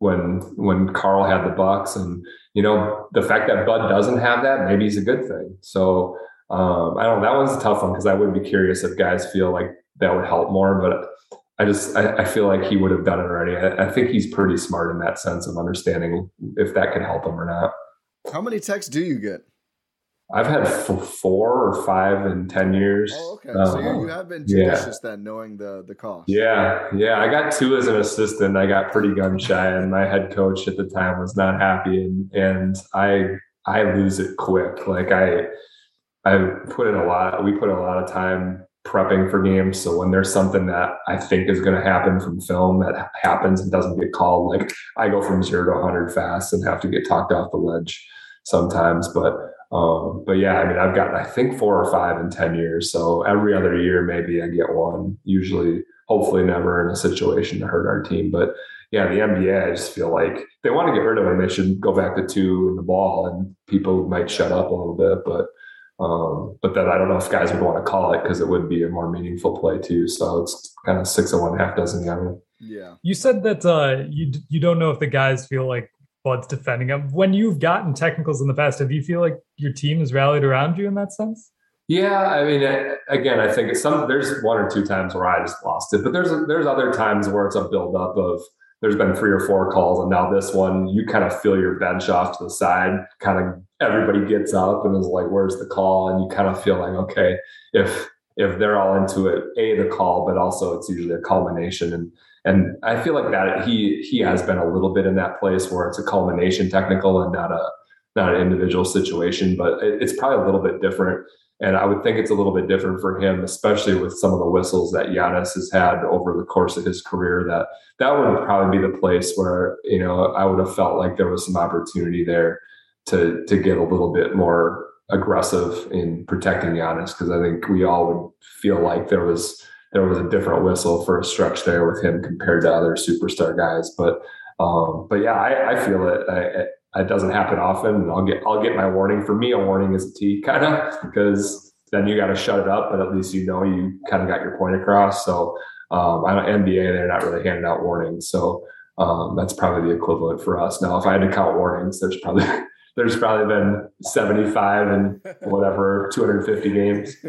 when when Karl had the Bucks, and you know the fact that Bud doesn't have that, maybe is a good thing. So um, I don't. know. That one's a tough one because I would be curious if guys feel like that would help more, but. I just I, I feel like he would have done it already. I, I think he's pretty smart in that sense of understanding if that could help him or not. How many texts do you get? I've had four or five in ten years. Oh, okay. Um, so you, have been yeah. judicious then, knowing the the cost. Yeah, yeah. I got two as an assistant. I got pretty gun shy, and my head coach at the time was not happy, and and I I lose it quick. Like I I put in a lot. We put in a lot of time prepping for games. So when there's something that I think is going to happen from film that happens and doesn't get called, like I go from zero to 100 fast and have to get talked off the ledge sometimes. But Um, but yeah, I mean, I've gotten I think four or five in ten years. So every other year, maybe I get one. Usually, hopefully, never in a situation to hurt our team. But yeah, the NBA, I just feel like they want to get rid of him. They should go back to two in the ball, and people might shut up a little bit. But um, but then I don't know if guys would want to call it because it would be a more meaningful play too. So it's kind of six of one, half dozen the other. Yeah. You said that uh, you you don't know if the guys feel like Bud's defending him. When you've gotten technicals in the past, do you feel like your team has rallied around you in that sense? Yeah, I mean, again, I think some there's one or two times where I just lost it, but there's there's other times where it's a buildup of there's been three or four calls, and now this one, you kind of feel your bench off to the side. Kind of everybody gets up and is like, "Where's the call?" And you kind of feel like, okay, if if they're all into it, a the call, but also it's usually a culmination. And and I feel like that he he has been a little bit in that place where it's a culmination technical and not a not an individual situation, but it's probably a little bit different. And I would think it's a little bit different for him, especially with some of the whistles that Giannis has had over the course of his career. That that would probably be the place where you know I would have felt like there was some opportunity there to to get a little bit more aggressive in protecting Giannis because I think we all would feel like there was there was a different whistle for a stretch there with him compared to other superstar guys. But um, but yeah, I, I feel it. I, it doesn't happen often. I'll get I'll get my warning. For me, a warning is a T kind of because then you got to shut it up, but at least you know you kind of got your point across. So um, I know NBA they're not really handing out warnings, so um, that's probably the equivalent for us. Now, if I had to count warnings, there's probably there's probably been 75 and whatever 250 games.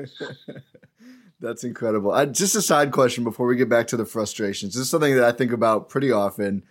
That's incredible. I, just a side question before we get back to the frustrations. This is something that I think about pretty often.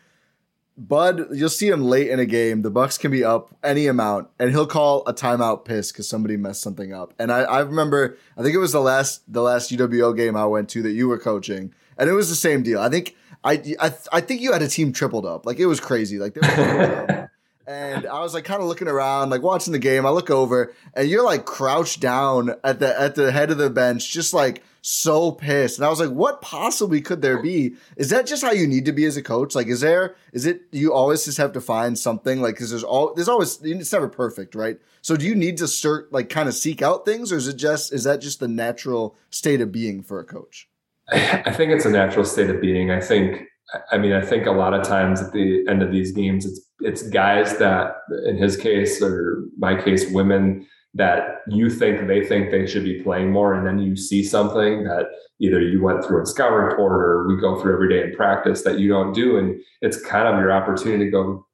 Bud, you'll see him late in a game. The Bucks can be up any amount, and he'll call a timeout piss because somebody messed something up. And I, I remember, I think it was the last the last UWO game I went to that you were coaching, and it was the same deal. I think I I, I think you had a team tripled up, like it was crazy. Like and I was like kind of looking around, like watching the game. I look over, and you're like crouched down at the at the head of the bench, just like so pissed. And I was like, what possibly could there be? Is that just how you need to be as a coach? Like, is there is it you always just have to find something like because there's all there's always it's never perfect, right? So do you need to start like kind of seek out things, or is it just is that just the natural state of being for a coach? I think it's a natural state of being. I think I mean, I think a lot of times at the end of these games, it's it's guys that, in his case or my case, women that you think they think they should be playing more, and then you see something that either you went through a scout report or we go through every day in practice that you don't do, and it's kind of your opportunity to go,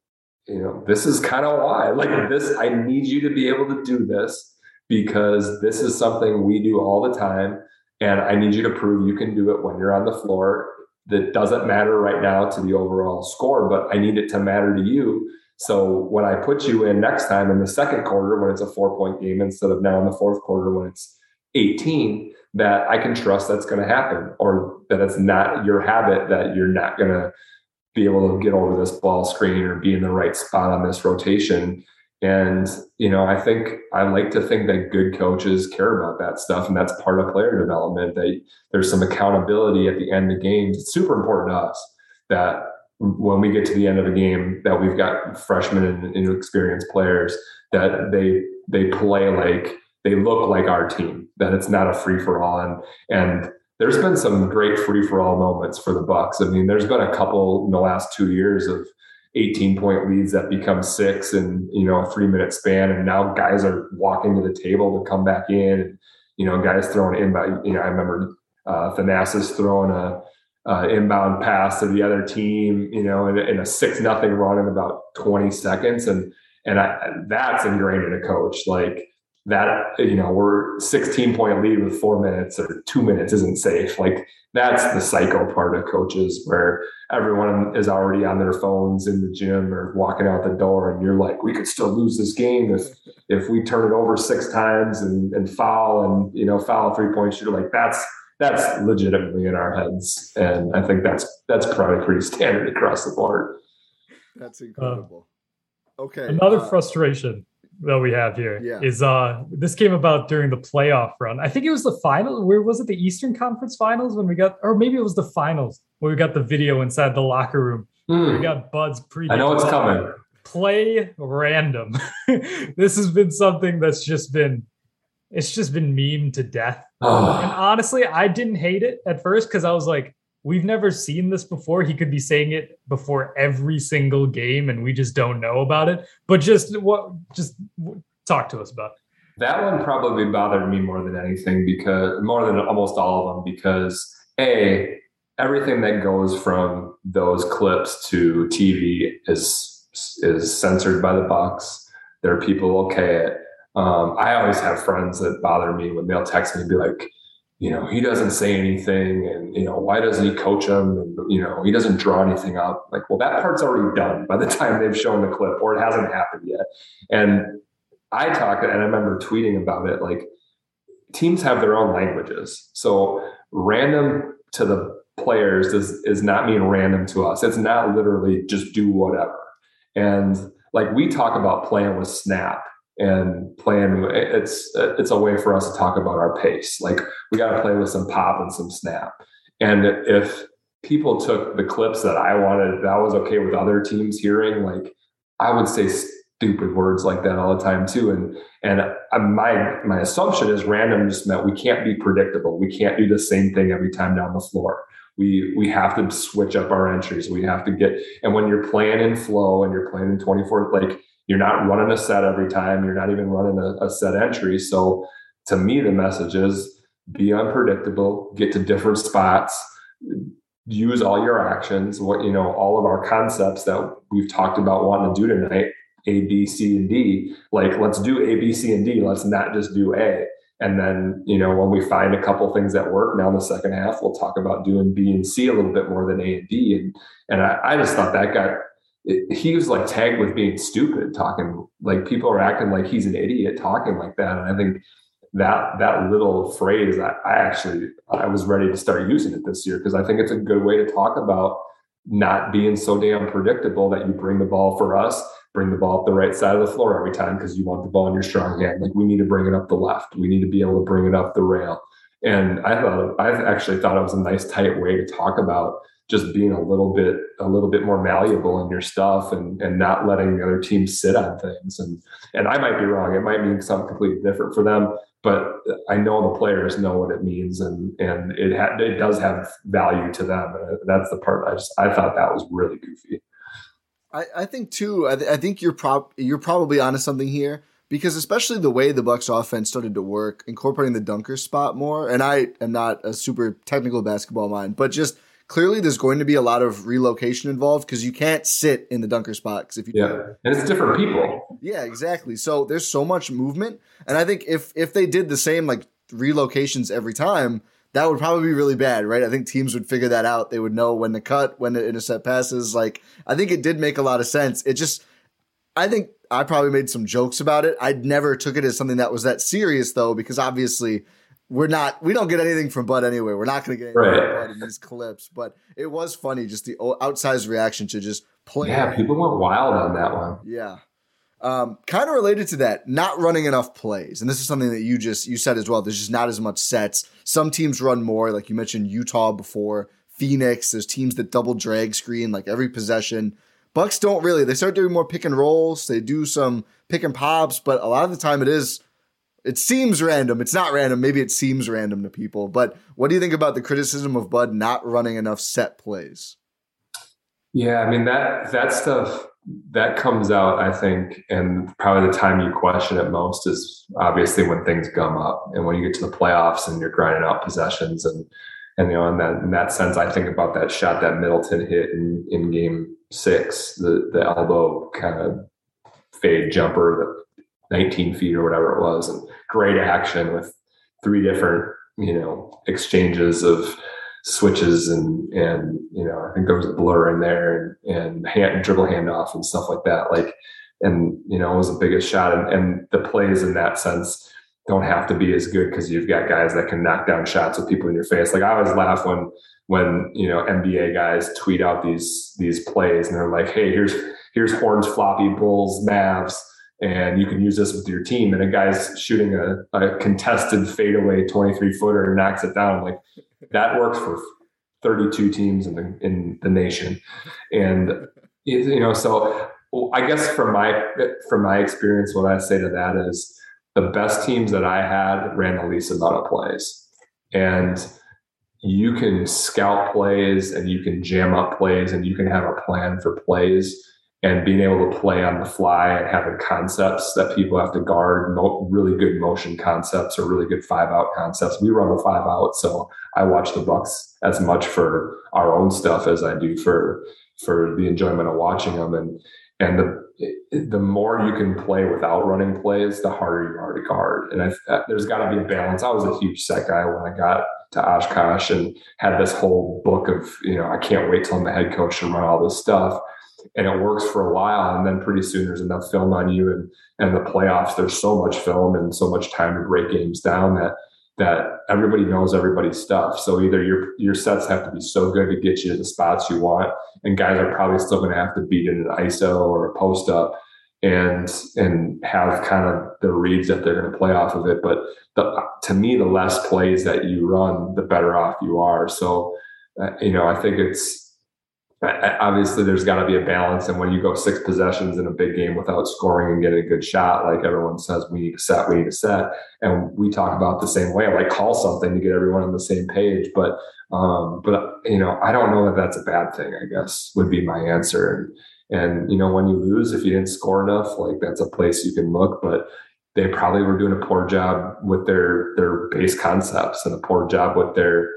you know, this is kind of why, like this, I need you to be able to do this because this is something we do all the time. And I need you to prove you can do it when you're on the floor that doesn't matter right now to the overall score, but I need it to matter to you. So when I put you in next time in the second quarter, when it's a four point game instead of now in the fourth quarter when it's 18, that I can trust that's going to happen or that it's not your habit that you're not going to be able to get over this ball screen or be in the right spot on this rotation. And, you know, I think I like to think that good coaches care about that stuff. And that's part of player development. That there's some accountability at the end of games. It's super important to us that when we get to the end of a game that we've got freshmen and inexperienced players that they they play like they look like our team, that it's not a free for all. And and there's been some great free for all moments for the Bucks. I mean, there's been a couple in the last two years of 18 point leads that become six in you know a three minute span. And now guys are walking to the table to come back in. And you know guys throwing inbound you know i remember uh thanasis throwing a uh, inbound pass to the other team you know in, in a six nothing run in about 20 seconds. And and I, that's ingrained in a coach. Like that you know we're 16 point lead with four minutes or two minutes isn't safe. Like that's the psycho part of coaches where everyone is already on their phones in the gym or walking out the door and you're like we could still lose this game if if we turn it over six times and, and foul and you know foul three point shooter like that's that's legitimately in our heads. And i think that's that's probably pretty standard across the board. That's incredible. Uh, okay another uh, frustration that we have here yeah. is uh this came about during the playoff run. I think it was the final. Where was it? The Eastern Conference Finals when we got, or maybe it was the finals where we got the video inside the locker room. Mm. We got Bud's pre. I know it's coming. play random. this has been something that's just been it's just been meme to death. Oh. And honestly, I didn't hate it at first because I was like, we've never seen this before. He could be saying it before every single game, and we just don't know about it. But just what, just talk to us about it. That one probably bothered me more than anything because more than almost all of them because a everything that goes from those clips to TV is is censored by the Bucks. There are people okay it. Um, I always have friends that bother me when they'll text me and be like, you know, he doesn't say anything, and you know, why doesn't he coach them? And you know, he doesn't draw anything up. Like, well, that part's already done by the time they've shown the clip, or it hasn't happened yet. And I talked and I remember tweeting about it. Like, teams have their own languages, so random to the players does is not mean random to us. It's not literally just do whatever. And like we talk about playing with snap and playing it's it's a way for us to talk about our pace. Like we got to play with some pop and some snap. And if people took the clips that I wanted, that was okay with other teams hearing, like I would say stupid words like that all the time too. And and my my assumption is random just meant we can't be predictable. We can't do the same thing every time down the floor we we have to switch up our entries. We have to get and when you're playing in flow and you're playing in 24, like you're not running a set every time. You're not even running a, a set entry. So to me, the message is be unpredictable, get to different spots, use all your actions, what you know, all of our concepts that we've talked about wanting to do tonight, A, B, C, and D. Like let's do A, B, C, and D. Let's not just do A. And then, you know, when we find a couple things that work now in the second half, we'll talk about doing B and C a little bit more than A and D. And and I, I just thought that guy, it, he was like tagged with being stupid, talking like people are acting like he's an idiot talking like that. And I think that that little phrase, I, I actually I was ready to start using it this year because I think it's a good way to talk about not being so damn predictable that you bring the ball for us bring the ball up the right side of the floor every time because you want the ball in your strong hand. Like we need to bring it up the left. We need to be able to bring it up the rail. And I thought I actually thought it was a nice tight way to talk about just being a little bit a little bit more malleable in your stuff and and not letting the other team sit on things. And and I might be wrong. It might mean something completely different for them, but I know the players know what it means and and it ha- it does have value to them. And that's the part I just I thought that was really goofy. I, I think too. I, th- I think you're prob you're probably onto something here because especially the way the Bucks offense started to work, incorporating the dunker spot more. And I am not a super technical basketball mind, but just clearly there's going to be a lot of relocation involved because you can't sit in the dunker spot because if you yeah, do, and it's different people. Yeah, exactly. So there's so much movement, and I think if if they did the same like relocations every time, that would probably be really bad, right? I think teams would figure that out. They would know when to cut, when to intercept passes. Like, I think it did make a lot of sense. It just, I think I probably made some jokes about it. I never took it as something that was that serious though, because obviously we're not, we don't get anything from Bud anyway. We're not going to get anything right. from Bud in these clips, but it was funny, just the outsized reaction to just play. Yeah, people went wild on that one. Yeah. Um, kind of related to that, not running enough plays, and this is something that you just you said as well. There's just not as much sets. Some teams run more, like you mentioned Utah before, Phoenix. There's teams that double drag screen like every possession. Bucks don't really. They start doing more pick and rolls. They do some pick and pops, but a lot of the time it is. It seems random. It's not random. Maybe it seems random to people. But what do you think about the criticism of Bud not running enough set plays? Yeah, I mean that that stuff that comes out, I think, and probably the time you question it most is obviously when things gum up and when you get to the playoffs and you're grinding out possessions and and you know in that in that sense, I think about that shot that Middleton hit in in Game Six, the the elbow kind of fade jumper, the 19 feet or whatever it was, and great action with three different you know exchanges of switches and and you know I think there was a blur in there and and hand dribble handoff and stuff like that. Like and you know it was the biggest shot and, and the plays in that sense don't have to be as good because you've got guys that can knock down shots with people in your face. Like I always laugh when when you know NBA guys tweet out these these plays and they're like, hey, here's here's horns floppy bulls Mavs and you can use this with your team. And a guy's shooting a, a contested fadeaway 23 footer and knocks it down. Like that works for 32 teams in the in the nation, and you know so I guess from my from my experience, what I say to that is the best teams that I had ran the least amount of plays, and you can scout plays and you can jam up plays and you can have a plan for plays and being able to play on the fly and having concepts that people have to guard, really good motion concepts or really good five out concepts. We run a five out, so I watch the Bucks as much for our own stuff as I do for for the enjoyment of watching them. And and the the more you can play without running plays, the harder you are to guard. And I, there's got to be a balance. I was a huge set guy when I got to Oshkosh and had this whole book of you know I can't wait till I'm the head coach to run all this stuff and it works for a while and then pretty soon there's enough film on you and and the playoffs. There's so much film and so much time to break games down that that everybody knows everybody's stuff. So either your your sets have to be so good to get you to the spots you want and guys are probably still going to have to beat in an iso or a post up and and have kind of the reads that they're going to play off of it. But the, to me the less plays that you run the better off you are. So uh, you know i think it's obviously there's got to be a balance and when you go six possessions in a big game without scoring and getting a good shot like everyone says we need to set we need to set. And we talk about the same way like call something to get everyone on the same page. But um but you know i don't know that that's a bad thing i guess would be my answer. And and you know when you lose if you didn't score enough like that's a place you can look. But they probably were doing a poor job with their their base concepts and a poor job with their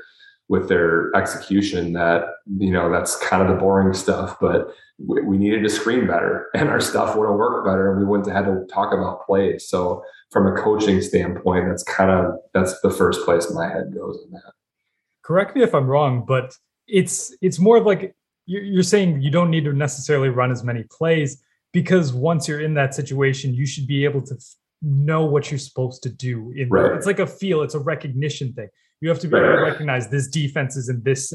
with their execution that you know that's kind of the boring stuff but we, we, needed to screen better and our stuff would have worked better and we wouldn't have had to talk about plays. So from a coaching standpoint that's kind of that's the first place my head goes in that. Correct me if i'm wrong but it's it's more like you're saying you don't need to necessarily run as many plays because once you're in that situation you should be able to know what you're supposed to do in right. it's like a feel it's a recognition thing you have to be able to recognize this defense is in this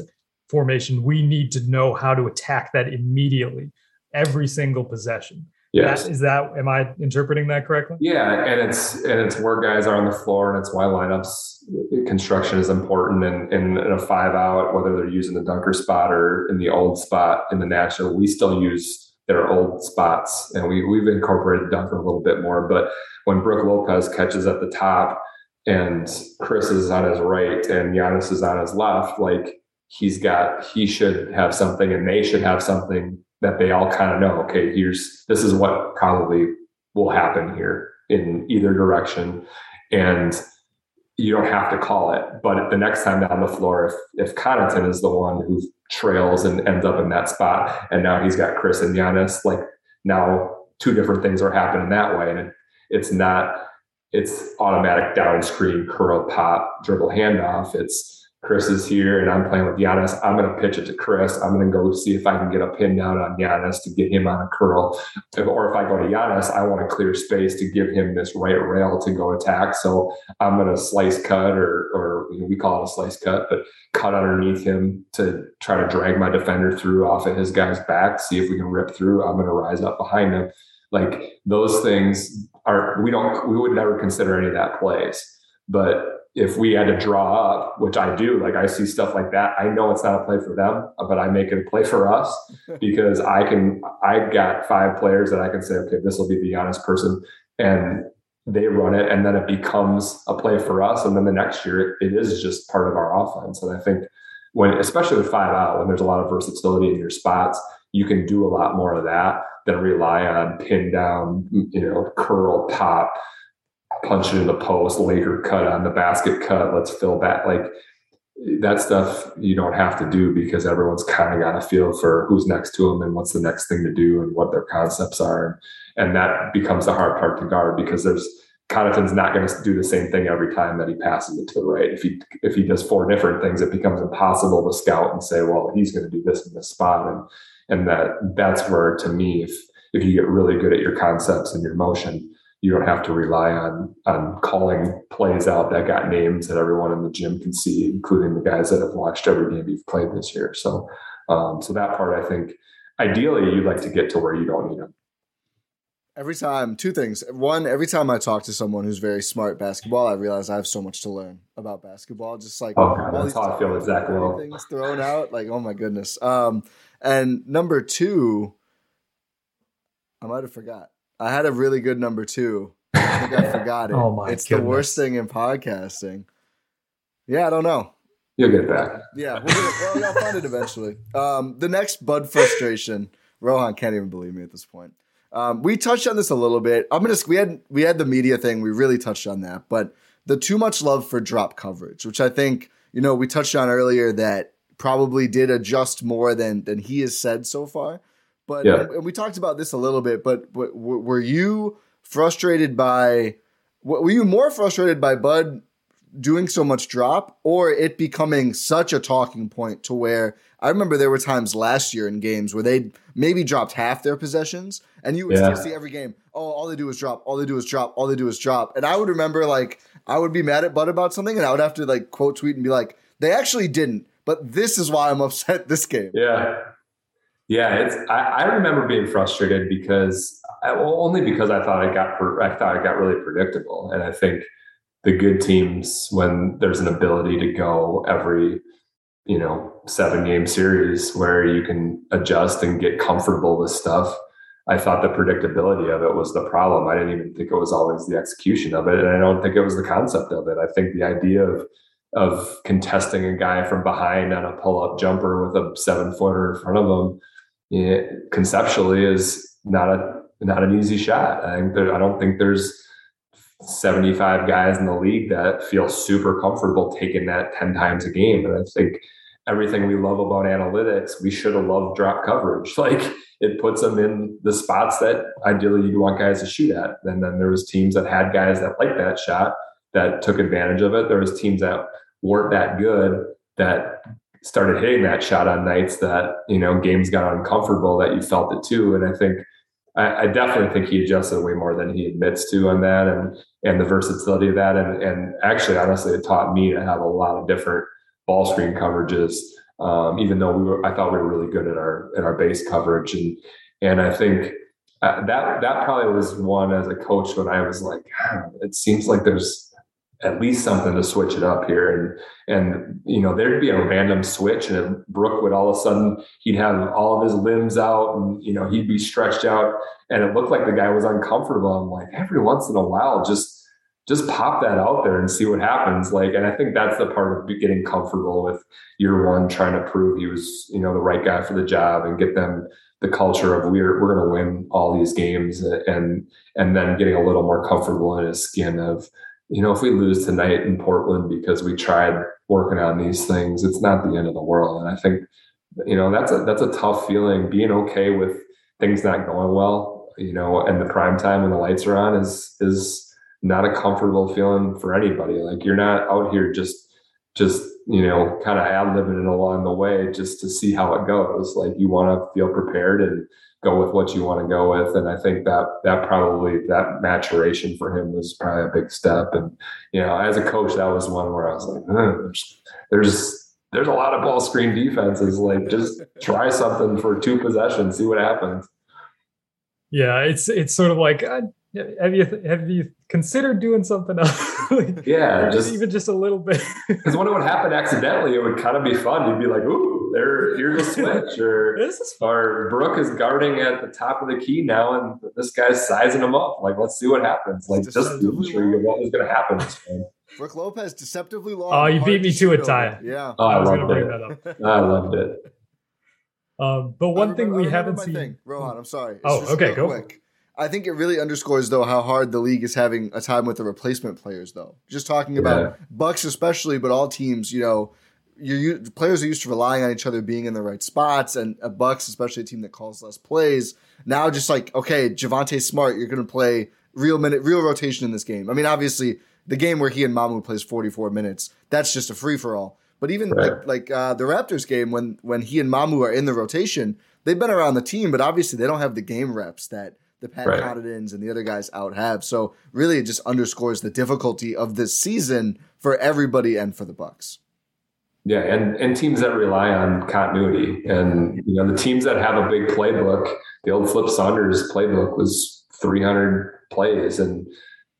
formation. We need to know how to attack that immediately, every single possession. Yes. That, is that am I interpreting that correctly? Yeah, and it's and it's where guys are on the floor, and it's why lineups construction is important. And in, in a five out, whether they're using the dunker spot or in the old spot in the national, we still use their old spots, and we we've incorporated dunker a little bit more. But when Brook Lopez catches at the top, and Chris is on his right and Giannis is on his left, like he's got he should have something and they should have something that they all kind of know, okay, here's this is what probably will happen here in either direction. And you don't have to call it. But the next time down the floor, if if Connaughton is the one who trails and ends up in that spot, and now he's got Chris and Giannis, like now two different things are happening that way. And it's not it's automatic down screen, curl, pop, dribble handoff. It's Chris is here and I'm playing with Giannis. I'm going to pitch it to Chris. I'm going to go see if I can get a pin down on Giannis to get him on a curl. Or if I go to Giannis, I want to clear space to give him this right rail to go attack. So I'm going to slice cut or, or we call it a slice cut, but cut underneath him to try to drag my defender through off of his guy's back, see if we can rip through. I'm going to rise up behind him. Like those things are we don't we would never consider any of that plays. But if we had to draw up, which I do, like I see stuff like that, I know it's not a play for them, but I make it a play for us because I can I've got five players that I can say, okay, this will be the honest person. And they run it and then it becomes a play for us. And then the next year it is just part of our offense. And I think when especially with five out, when there's a lot of versatility in your spots, you can do a lot more of that than rely on pin down, you know, curl, pop, punch it in the post, Laker cut on the basket cut, let's fill back. Like that stuff you don't have to do because everyone's kind of got a feel for who's next to them and what's the next thing to do and what their concepts are. And that becomes the hard part to guard because there's Connaughton's not going to do the same thing every time that he passes it to the right. If he if he does four different things, it becomes impossible to scout and say, well, he's going to do this in this spot. And and that that's where to me if if you get really good at your concepts and your motion you don't have to rely on on calling plays out that got names that everyone in the gym can see including the guys that have watched every game you've played this year so um, so that part i think ideally you'd like to get to where you don't need them Every time, two things. One, every time I talk to someone who's very smart basketball, I realize I have so much to learn about basketball. Just like oh, God, that's how I feel exactly. Things thrown out, like oh my goodness. Um, and number two, I might have forgot. I had a really good number two. I think I forgot it. Oh my It's goodness. the worst thing in podcasting. Yeah, I don't know. You'll get back. Yeah, we'll, get it, well, I'll find it eventually. Um, the next Bud frustration. Rohan can't even believe me at this point. Um, we touched on this a little bit. I'm gonna. We had we had the media thing. We really touched on that, but the too much love for drop coverage, which I think you know we touched on earlier, that probably did adjust more than than he has said so far. But Yeah. and we talked about this a little bit. But, but were you frustrated by? Were you more frustrated by Bud doing so much drop or it becoming such a talking point to where I remember there were times last year in games where they maybe dropped half their possessions and you would Yeah. still see every game, oh, all they do is drop, all they do is drop, all they do is drop. And I would remember like I would be mad at Bud about something and I would have to like quote tweet and be like, they actually didn't, but this is why I'm upset this game. Yeah. Yeah, it's. I, I remember being frustrated because I, well, only because I thought I got. I thought it got really predictable, and I think the good teams, when there's an ability to go every, you know, seven game series where you can adjust and get comfortable with stuff. I thought the predictability of it was the problem. I didn't even think it was always the execution of it, and I don't think it was the concept of it. I think the idea of of contesting a guy from behind on a pull up jumper with a seven footer in front of him, yeah, conceptually is not a not an easy shot. I think there, I don't think there's 75 guys in the league that feel super comfortable taking that 10 times a game. And I think everything we love about analytics, we should have loved drop coverage. Like it puts them in the spots that ideally you'd want guys to shoot at. And then there was teams that had guys that liked that shot that took advantage of it. There was teams that weren't that good that started hitting that shot on nights that, you know, games got uncomfortable that you felt it too. And I think I, I definitely think he adjusted way more than he admits to on that and and the versatility of that. And and actually honestly it taught me to have a lot of different ball screen coverages. Um, even though we were I thought we were really good at our at our base coverage and and I think uh, that that probably was one as a coach when I was like, "Ah, it seems like there's at least something to switch it up here. And and you know, there'd be a random switch, and Brook would all of a sudden he'd have all of his limbs out, and you know he'd be stretched out, and it looked like the guy was uncomfortable. I'm like, every once in a while, just just pop that out there and see what happens. Like, and I think that's the part of getting comfortable with year one, trying to prove he was, you know, the right guy for the job and get them the culture of we're we're going to win all these games, and and then getting a little more comfortable in his skin of, you know, if we lose tonight in Portland because we tried working on these things, it's not the end of the world. And I think, you know, that's a that's a tough feeling. Being okay with things not going well, you know, and the prime time when the lights are on is is not a comfortable feeling for anybody. Like you're not out here just just you know kind of ad libbing it along the way just to see how it goes. Like you want to feel prepared and go with what you want to go with. And I think that that probably that maturation for him was probably a big step. And you know, as a coach, that was one where I was like, "Huh, there's there's there's a lot of ball screen defenses. Like just try something for two possessions, see what happens. Yeah, it's it's sort of like uh, have you have you considered doing something else? Like, Yeah, just- even just a little bit. Because when it would happen accidentally, it would kind of be fun. You'd be like, "Ooh, there, here's a switch," or this is or Brook is guarding at the top of the key now, and this guy's sizing him up. Like, let's see what happens. Like, just to show you what was going to happen. this. Brook Lopez deceptively long. Oh, you beat me to it, over. Ti. Yeah. Oh, I, I was going to loved bring it. that up. I loved it. Um, but I one thing remember- we I haven't seen. Thing. Rohan, I'm sorry. It's Oh, just okay, go for quick. I think it really underscores though how hard the league is having a time with the replacement players though. Just talking about Yeah. Bucks especially, but all teams, you know, you you players are used to relying on each other being in the right spots, and a Bucks, especially a team that calls less plays, now just like okay, Javonte Smart, you're going to play real minute, real rotation in this game. I mean, obviously, the game where he and Mamu plays 44 minutes, that's just a free for all. But even Right. like like uh, the Raptors game when when he and Mamu are in the rotation, they've been around the team, but obviously they don't have the game reps that the Pat Right. Connaughtons and the other guys out have. So really, it just underscores the difficulty of this season for everybody and for the Bucks. Yeah, and and teams that rely on continuity, and you know the teams that have a big playbook. The old Flip Saunders playbook was 300 plays, and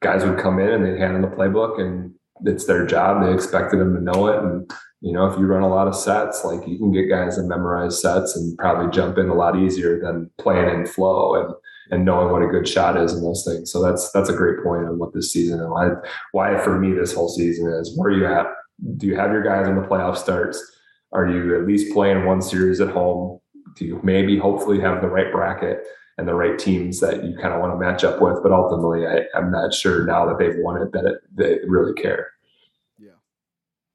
guys would come in and they'd hand them the playbook, and it's their job. They expected them to know it, and you know if you run a lot of sets, like you can get guys to memorize sets and probably jump in a lot easier than playing in flow. And and knowing what a good shot is and those things. So that's that's a great point on what this season and why why for me this whole season is where are you at? Do you have your guys in the playoff starts? Are you at least playing one series at home? Do you maybe hopefully have the right bracket and the right teams that you kind of want to match up with? But ultimately, I, am not sure now that they've won it that it, they really care. Yeah.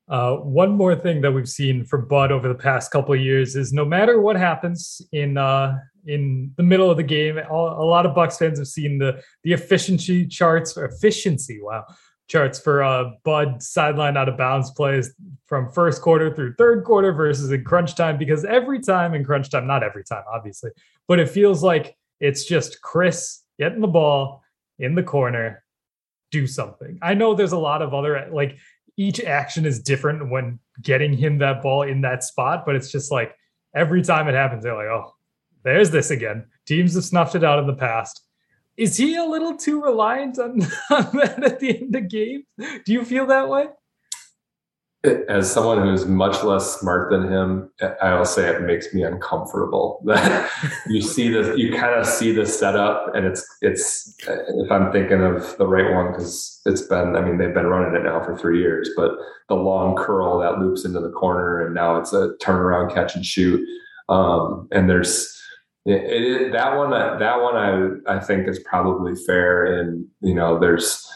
Uh, one more thing that we've seen from Bud over the past couple of years is no matter what happens in uh, in the middle of the game, all, a lot of Bucks fans have seen the the efficiency charts efficiency. Wow, charts for uh, Bud sideline out of bounds plays from first quarter through third quarter versus in crunch time because every time in crunch time, not every time, obviously, but it feels like it's just Chris getting the ball in the corner, do something. I know there's a lot of other like each action is different when getting him that ball in that spot, but it's just like every time it happens, they're like, oh, there's this again. Teams have snuffed it out in the past is he a little too reliant on, on that at the end of games? Do you feel that way? As someone who's much less smart than him, I will say it makes me uncomfortable that you see this, you kind of see the setup, and it's it's. If I'm thinking of the right one, because it's been, I mean, they've been running it now for three years, but the long curl that loops into the corner, and now it's a turnaround catch and shoot, um, and there's it, it, that one, that one, I I think is probably fair, and you know, there's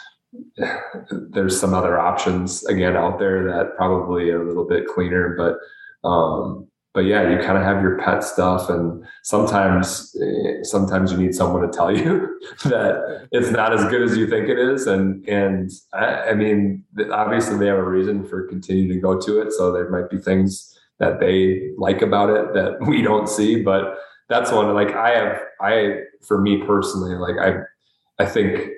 there's some other options again out there that probably are a little bit cleaner, but um, but yeah, you kind of have your pet stuff, and sometimes sometimes you need someone to tell you that it's not as good as you think it is, and and I, I mean, obviously they have a reason for continuing to go to it, so there might be things that they like about it that we don't see, but that's one like I have I for me personally like I I think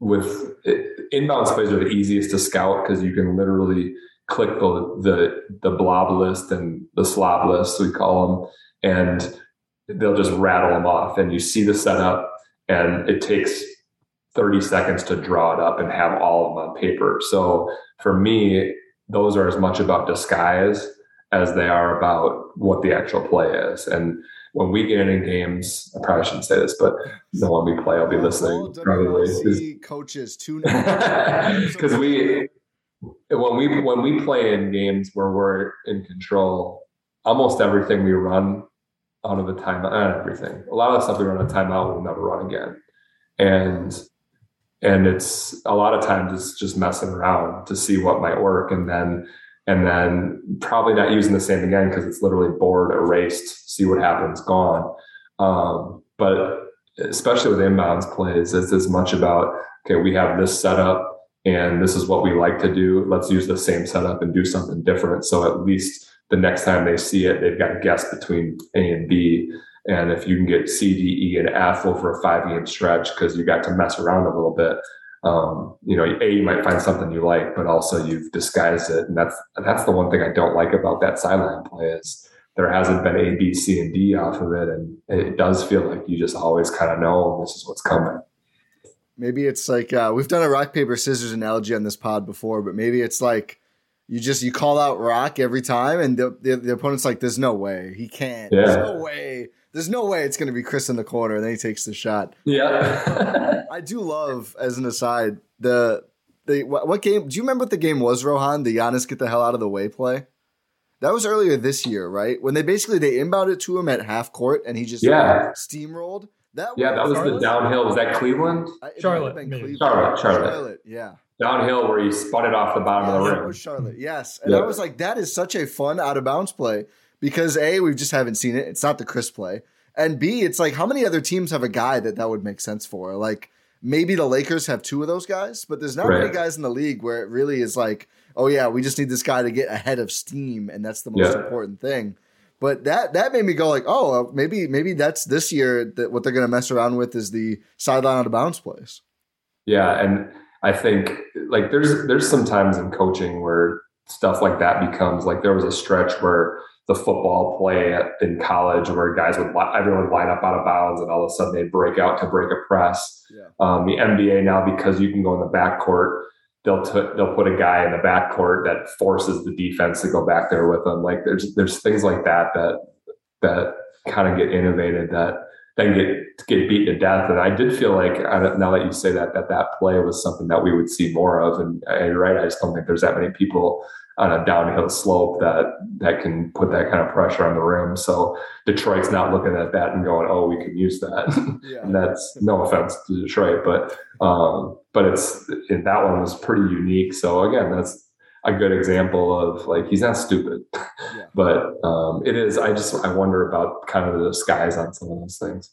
with it, inbounds plays are the easiest to scout because you can literally click the the the blob list and the slob list we call them and they'll just rattle them off and you see the setup and it takes 30 seconds to draw it up and have all of them on paper. So for me those are as much about disguise as they are about what the actual play is and when we get in games, I probably shouldn't say this, but the one we play, I'll be listening. Probably coaches tune because we when we when we play in games where we're in control, almost everything we run out of the timeout, not everything. A lot of the stuff we run a timeout, we'll never run again, and and it's a lot of times it's just messing around to see what might work, and then and then probably not using the same again because it's literally board erased see what happens gone. Um, but especially with inbounds plays it's as much about okay we have this setup and this is what we like to do. Let's use the same setup and do something different. So at least the next time they see it they've got guess between a and b. And if you can get c d e and f over a five game stretch because you got to mess around a little bit um, you know, a you might find something you like, but also you've disguised it, and that's that's the one thing I don't like about that sideline play is there hasn't been A, B, C, and D off of it, and it does feel like you just always kind of know this is what's coming. Maybe it's like uh, we've done a rock paper scissors analogy on this pod before, but maybe it's like you just you call out rock every time, and the the, the opponent's like, "There's no way he can't. Yeah. There's no way." there's no way it's going to be Chris in the corner, and then he takes the shot. Yeah, I do love, as an aside, the the what, what, game? Do you remember what the game was, Rohan? The Giannis get the hell out of the way play. That was earlier this year, right? When they basically they inbounded to him at half court, and he just yeah steamrolled. That yeah, that was Charlotte? the downhill. Was that Cleveland? Charlotte, Cleveland. Charlotte, Charlotte, Charlotte. Yeah, downhill where he spun it off the bottom yeah, of the rim. was Charlotte, yes. And I was like, that is such a fun out of bounds play because a we just haven't seen it. It's not the Chris play, and b it's like how many other teams have a guy that that would make sense for? Like maybe the Lakers have two of those guys, but there's not right. many guys in the league where it really is like, oh yeah, we just need this guy to get ahead of steam, and that's the most yeah. important thing. But that that made me go like, oh, maybe maybe that's this year that what they're going to mess around with is the sideline out of bounds plays. Yeah, and I think like there's there's some times in coaching where stuff like that becomes like there was a stretch where the football play in college where guys would everyone would line up out of bounds and all of a sudden they'd break out to break a press. Yeah. Um, the NBA now because you can go in the backcourt, they'll t- they'll put a guy in the backcourt that forces the defense to go back there with them. Like there's there's things like that that that kind of get innovated that then get get beaten to death. And I did feel like now that you say that that that play was something that we would see more of. And, and right, I just don't think there's that many people on a downhill slope that that can put that kind of pressure on the rim. So Detroit's not looking at that and going, "Oh, we can use that." Yeah. and that's no offense to Detroit, but um, but it's that one was pretty unique. So again, that's a good example of like he's not stupid, yeah. but um, it is. I just I wonder about kind of the disguise on some of those things.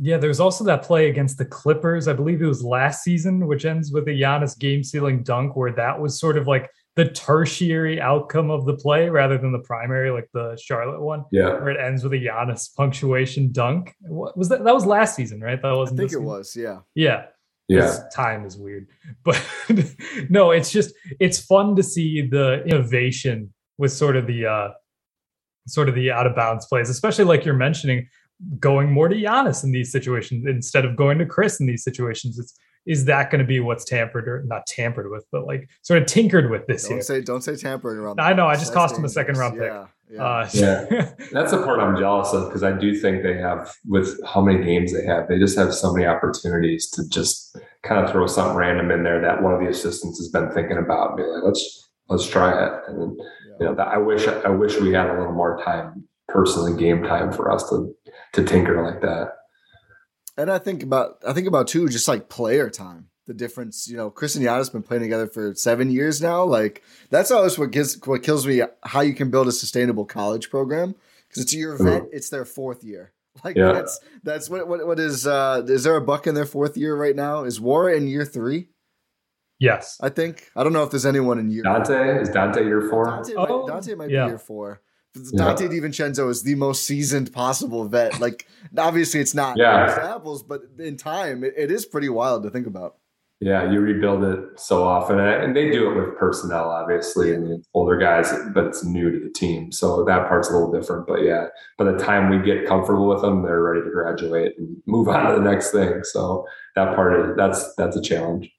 Yeah, there's also that play against the Clippers. I believe it was last season, which ends with a Giannis game sealing dunk, where that was sort of like the tertiary outcome of the play rather than the primary, like the Charlotte one. Yeah, where it ends with a Giannis punctuation dunk. What was that? That was last season, right? That wasn't. I think it season? was. Yeah. Yeah yeah time is weird but no it's just it's fun to see the innovation with sort of the uh sort of the out of bounds plays especially like you're mentioning going more to Giannis in these situations instead of going to Chris in these situations it's is that going to be what's tampered or not tampered with but like sort of tinkered with this don't year say don't say tampering around I know I just cost him a second round pick yeah. Yeah. Uh, yeah. That's the part I'm jealous of because I do think they have, with how many games they have, they just have so many opportunities to just kind of throw something random in there that one of the assistants has been thinking about and be like, let's let's try it. And yeah. you know, that, I wish I wish we had a little more time, personally, game time for us to to tinker like that. And I think about I think about too, just like player time the difference. You know, Chris and Yada's been playing together for seven years now. Like that's always what gives what kills me how you can build a sustainable college program because it's your mm-hmm. vet, it's their fourth year. Like yeah. that's that's what what what is uh is there a buck in their fourth year right now? Is War in year three? Yes, I think. I don't know if there's anyone in year. Donte is Donte year four. Donte, oh, might, Donte might yeah. be year four. Donte yeah. DiVincenzo is the most seasoned possible vet. Like, obviously, it's not yeah. apples, but in time, it, it is pretty wild to think about. Yeah, you rebuild it so often, and they do it with personnel, obviously, and older guys, but it's new to the team, so that part's a little different. But yeah, by the time we get comfortable with them, they're ready to graduate and move on to the next thing. So that part is that's that's a challenge.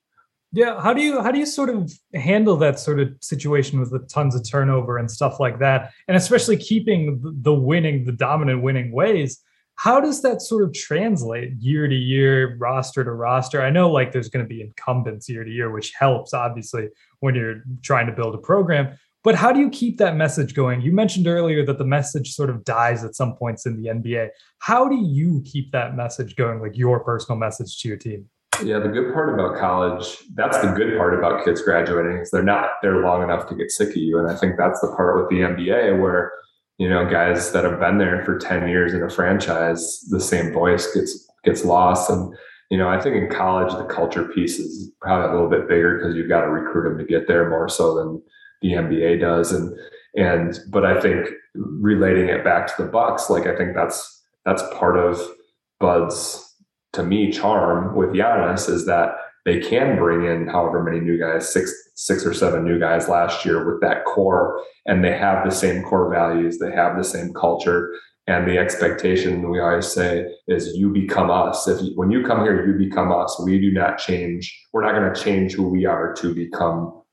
Yeah, how do you how do you sort of handle that sort of situation with the tons of turnover and stuff like that, and especially keeping the winning, the dominant winning ways? How does that sort of translate year to year, roster to roster? I know like there's going to be incumbents year to year, which helps obviously when you're trying to build a program. But how do you keep that message going? You mentioned earlier that the message sort of dies at some points in the NBA. How do you keep that message going, like your personal message to your team? Yeah, the good part about college, that's the good part about kids graduating is they're not there long enough to get sick of you. And I think that's the part with the NBA where you know, guys that have been there for 10 years in a franchise, the same voice gets gets lost. And, you know, I think in college the culture piece is probably a little bit bigger because you've got to recruit them to get there more so than the NBA does. And and but I think relating it back to the Bucks, like I think that's that's part of Bud's to me charm with Giannis is that they can bring in however many new guys, six six or seven new guys last year with that core, and they have the same core values, they have the same culture, and the expectation we always say is you become us. If you, when you come here, you become us. We do not change. We're not going to change who we are to become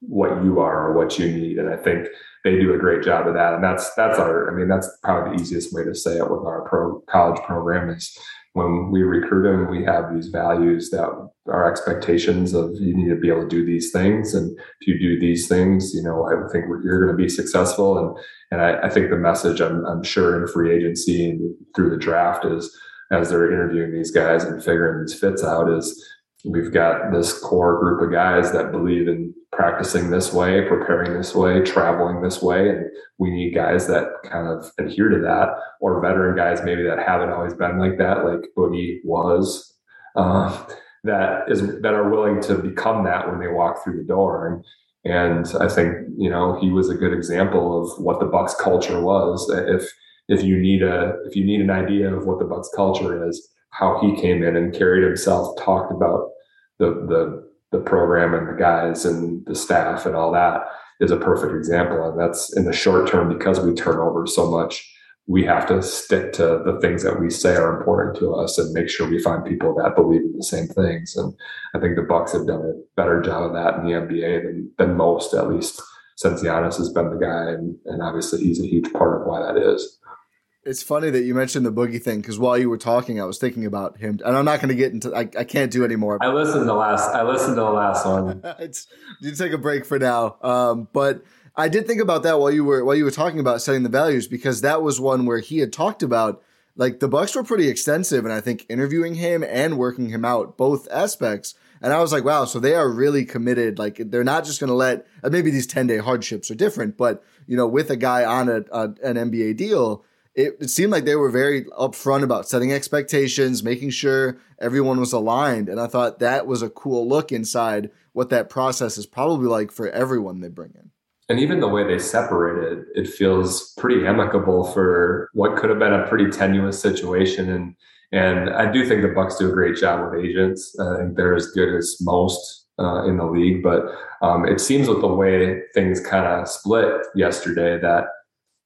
what you are or what you need. And I think they do a great job of that. And that's that's our. I mean, that's probably the easiest way to say it with our pro college program is when we recruit them, we have these values that our expectations of you need to be able to do these things. And if you do these things, you know, I think you're going to be successful. And, and I, I think the message I'm, I'm sure in free agency and through the draft is as they're interviewing these guys and figuring these fits out is we've got this core group of guys that believe in practicing this way, preparing this way, traveling this way. And we need guys that kind of adhere to that, or veteran guys maybe that haven't always been like that, like Boogie was, uh, that is that are willing to become that when they walk through the door. And and I think you know he was a good example of what the Bucks culture was. If if you need a if you need an idea of what the Bucks culture is, how he came in and carried himself, talked about the the the program and the guys and the staff and all that is a perfect example. And that's in the short term because we turn over so much. We have to stick to the things that we say are important to us and make sure we find people that believe in the same things. And I think the Bucks have done a better job of that in the NBA than than most, at least since Giannis has been the guy. And, and obviously he's a huge part of why that is It's funny that you mentioned the boogie thing because while you were talking, I was thinking about him, and I'm not going to get into. I, I can't do anymore. I listened to the last. I listened to the last one. it's you take a break for now, um, but I did think about that while you were while you were talking about setting the values because that was one where he had talked about like the Bucks were pretty extensive, and I think interviewing him and working him out both aspects. And I was like, wow, so they are really committed. Like they're not just going to let maybe these 10 day hardships are different, but you know, with a guy on a, a an NBA deal, it, it seemed like they were very upfront about setting expectations, making sure everyone was aligned. And I thought that was a cool look inside what that process is probably like for everyone they bring in. And even the way they separated, it feels pretty amicable for what could have been a pretty tenuous situation. And and I do think the Bucks do a great job with agents. I think they're as good as most uh, in the league. But um, it seems with the way things kind of split yesterday that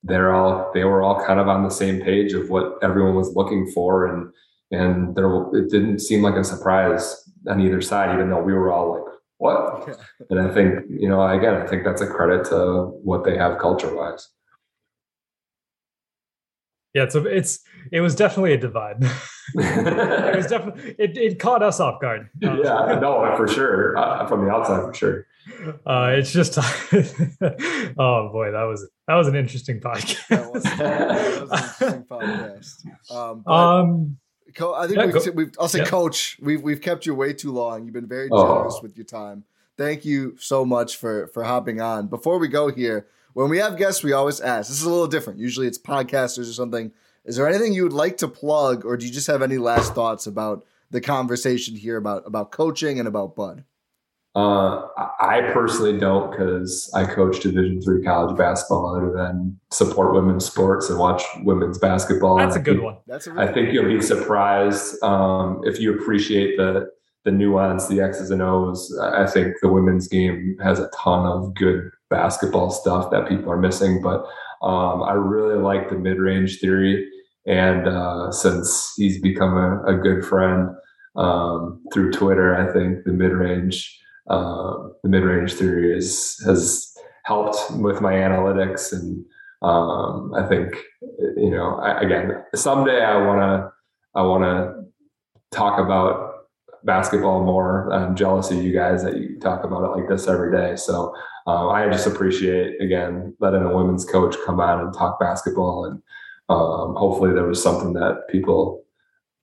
they're all they were all kind of on the same page of what everyone was looking for. And and there it didn't seem like a surprise on either side even though we were all like what? And i think you know again i think that's a credit to what they have culture wise yeah so it's it was definitely a divide. It was definitely it, it caught us off guard yeah no for sure. Uh, from the outside for sure uh, it's just, oh boy, that was that was an interesting podcast. that, was, that was an interesting podcast. Um, um I think yeah, we've, we've, I'll say, yeah. Coach, we've we've kept you way too long. You've been very oh. generous oh. with your time. Thank you so much for for hopping on. Before we go here, when we have guests, we always ask. This is a little different. Usually, it's podcasters or something. Is there anything you would like to plug, or do you just have any last thoughts about the conversation here about about coaching and about Bud? Uh, I personally don't because I coach Division three college basketball, other than support women's sports and watch women's basketball. That's a good think, one. That's a really I think you'll be surprised um, if you appreciate the the nuance, the X's and O's. I think the women's game has a ton of good basketball stuff that people are missing, but um, I really like the mid range theory. And uh, since he's become a, a good friend um, through Twitter, I think the mid range um, the mid range theory is, has helped with my analytics. And um, I think, you know, I, again, someday I want to, I want to talk about basketball more. I'm jealous of you guys that you talk about it like this every day. So um, I just appreciate again letting a women's coach come on and talk basketball, and um, hopefully there was something that people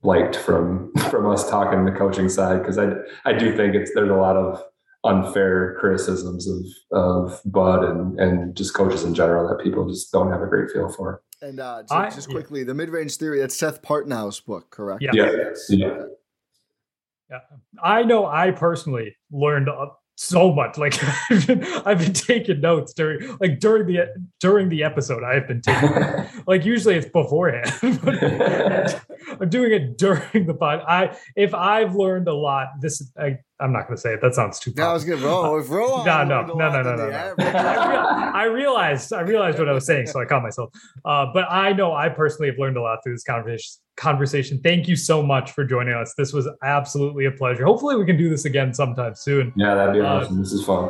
liked from from us talking the coaching side because I I do think it's there's a lot of unfair criticisms of of Bud and and just coaches in general that people just don't have a great feel for. And uh, just, I, just quickly, yeah. the mid range theory that's Seth Partnow's book, correct? Yeah. Yeah. yeah. yeah. I know I personally learned so much. Like I've been, I've been taking notes during like during the during the episode. I've been taking like usually it's beforehand. I'm doing it during the pod. I if I've learned a lot, this I, I'm not going to say it. That sounds too. No, I was going to roll. If roll no, no, no, no, no, no, no. I, realized I realized what I was saying, so I caught myself. Uh, but I know I personally have learned a lot through this conversation conversation. Thank you so much for joining us. This was absolutely a pleasure. Hopefully, we can do this again sometime soon. Yeah, that'd be uh, awesome. This is fun.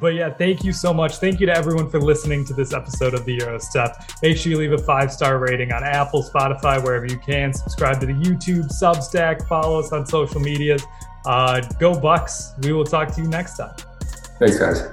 But yeah, thank you so much. Thank you to everyone for listening to this episode of the Gyro Step. Make sure you leave a five star rating on Apple, Spotify, wherever you can. Subscribe to the YouTube, Substack, follow us on social medias. Uh, go Bucks. We will talk to you next time. Thanks, guys.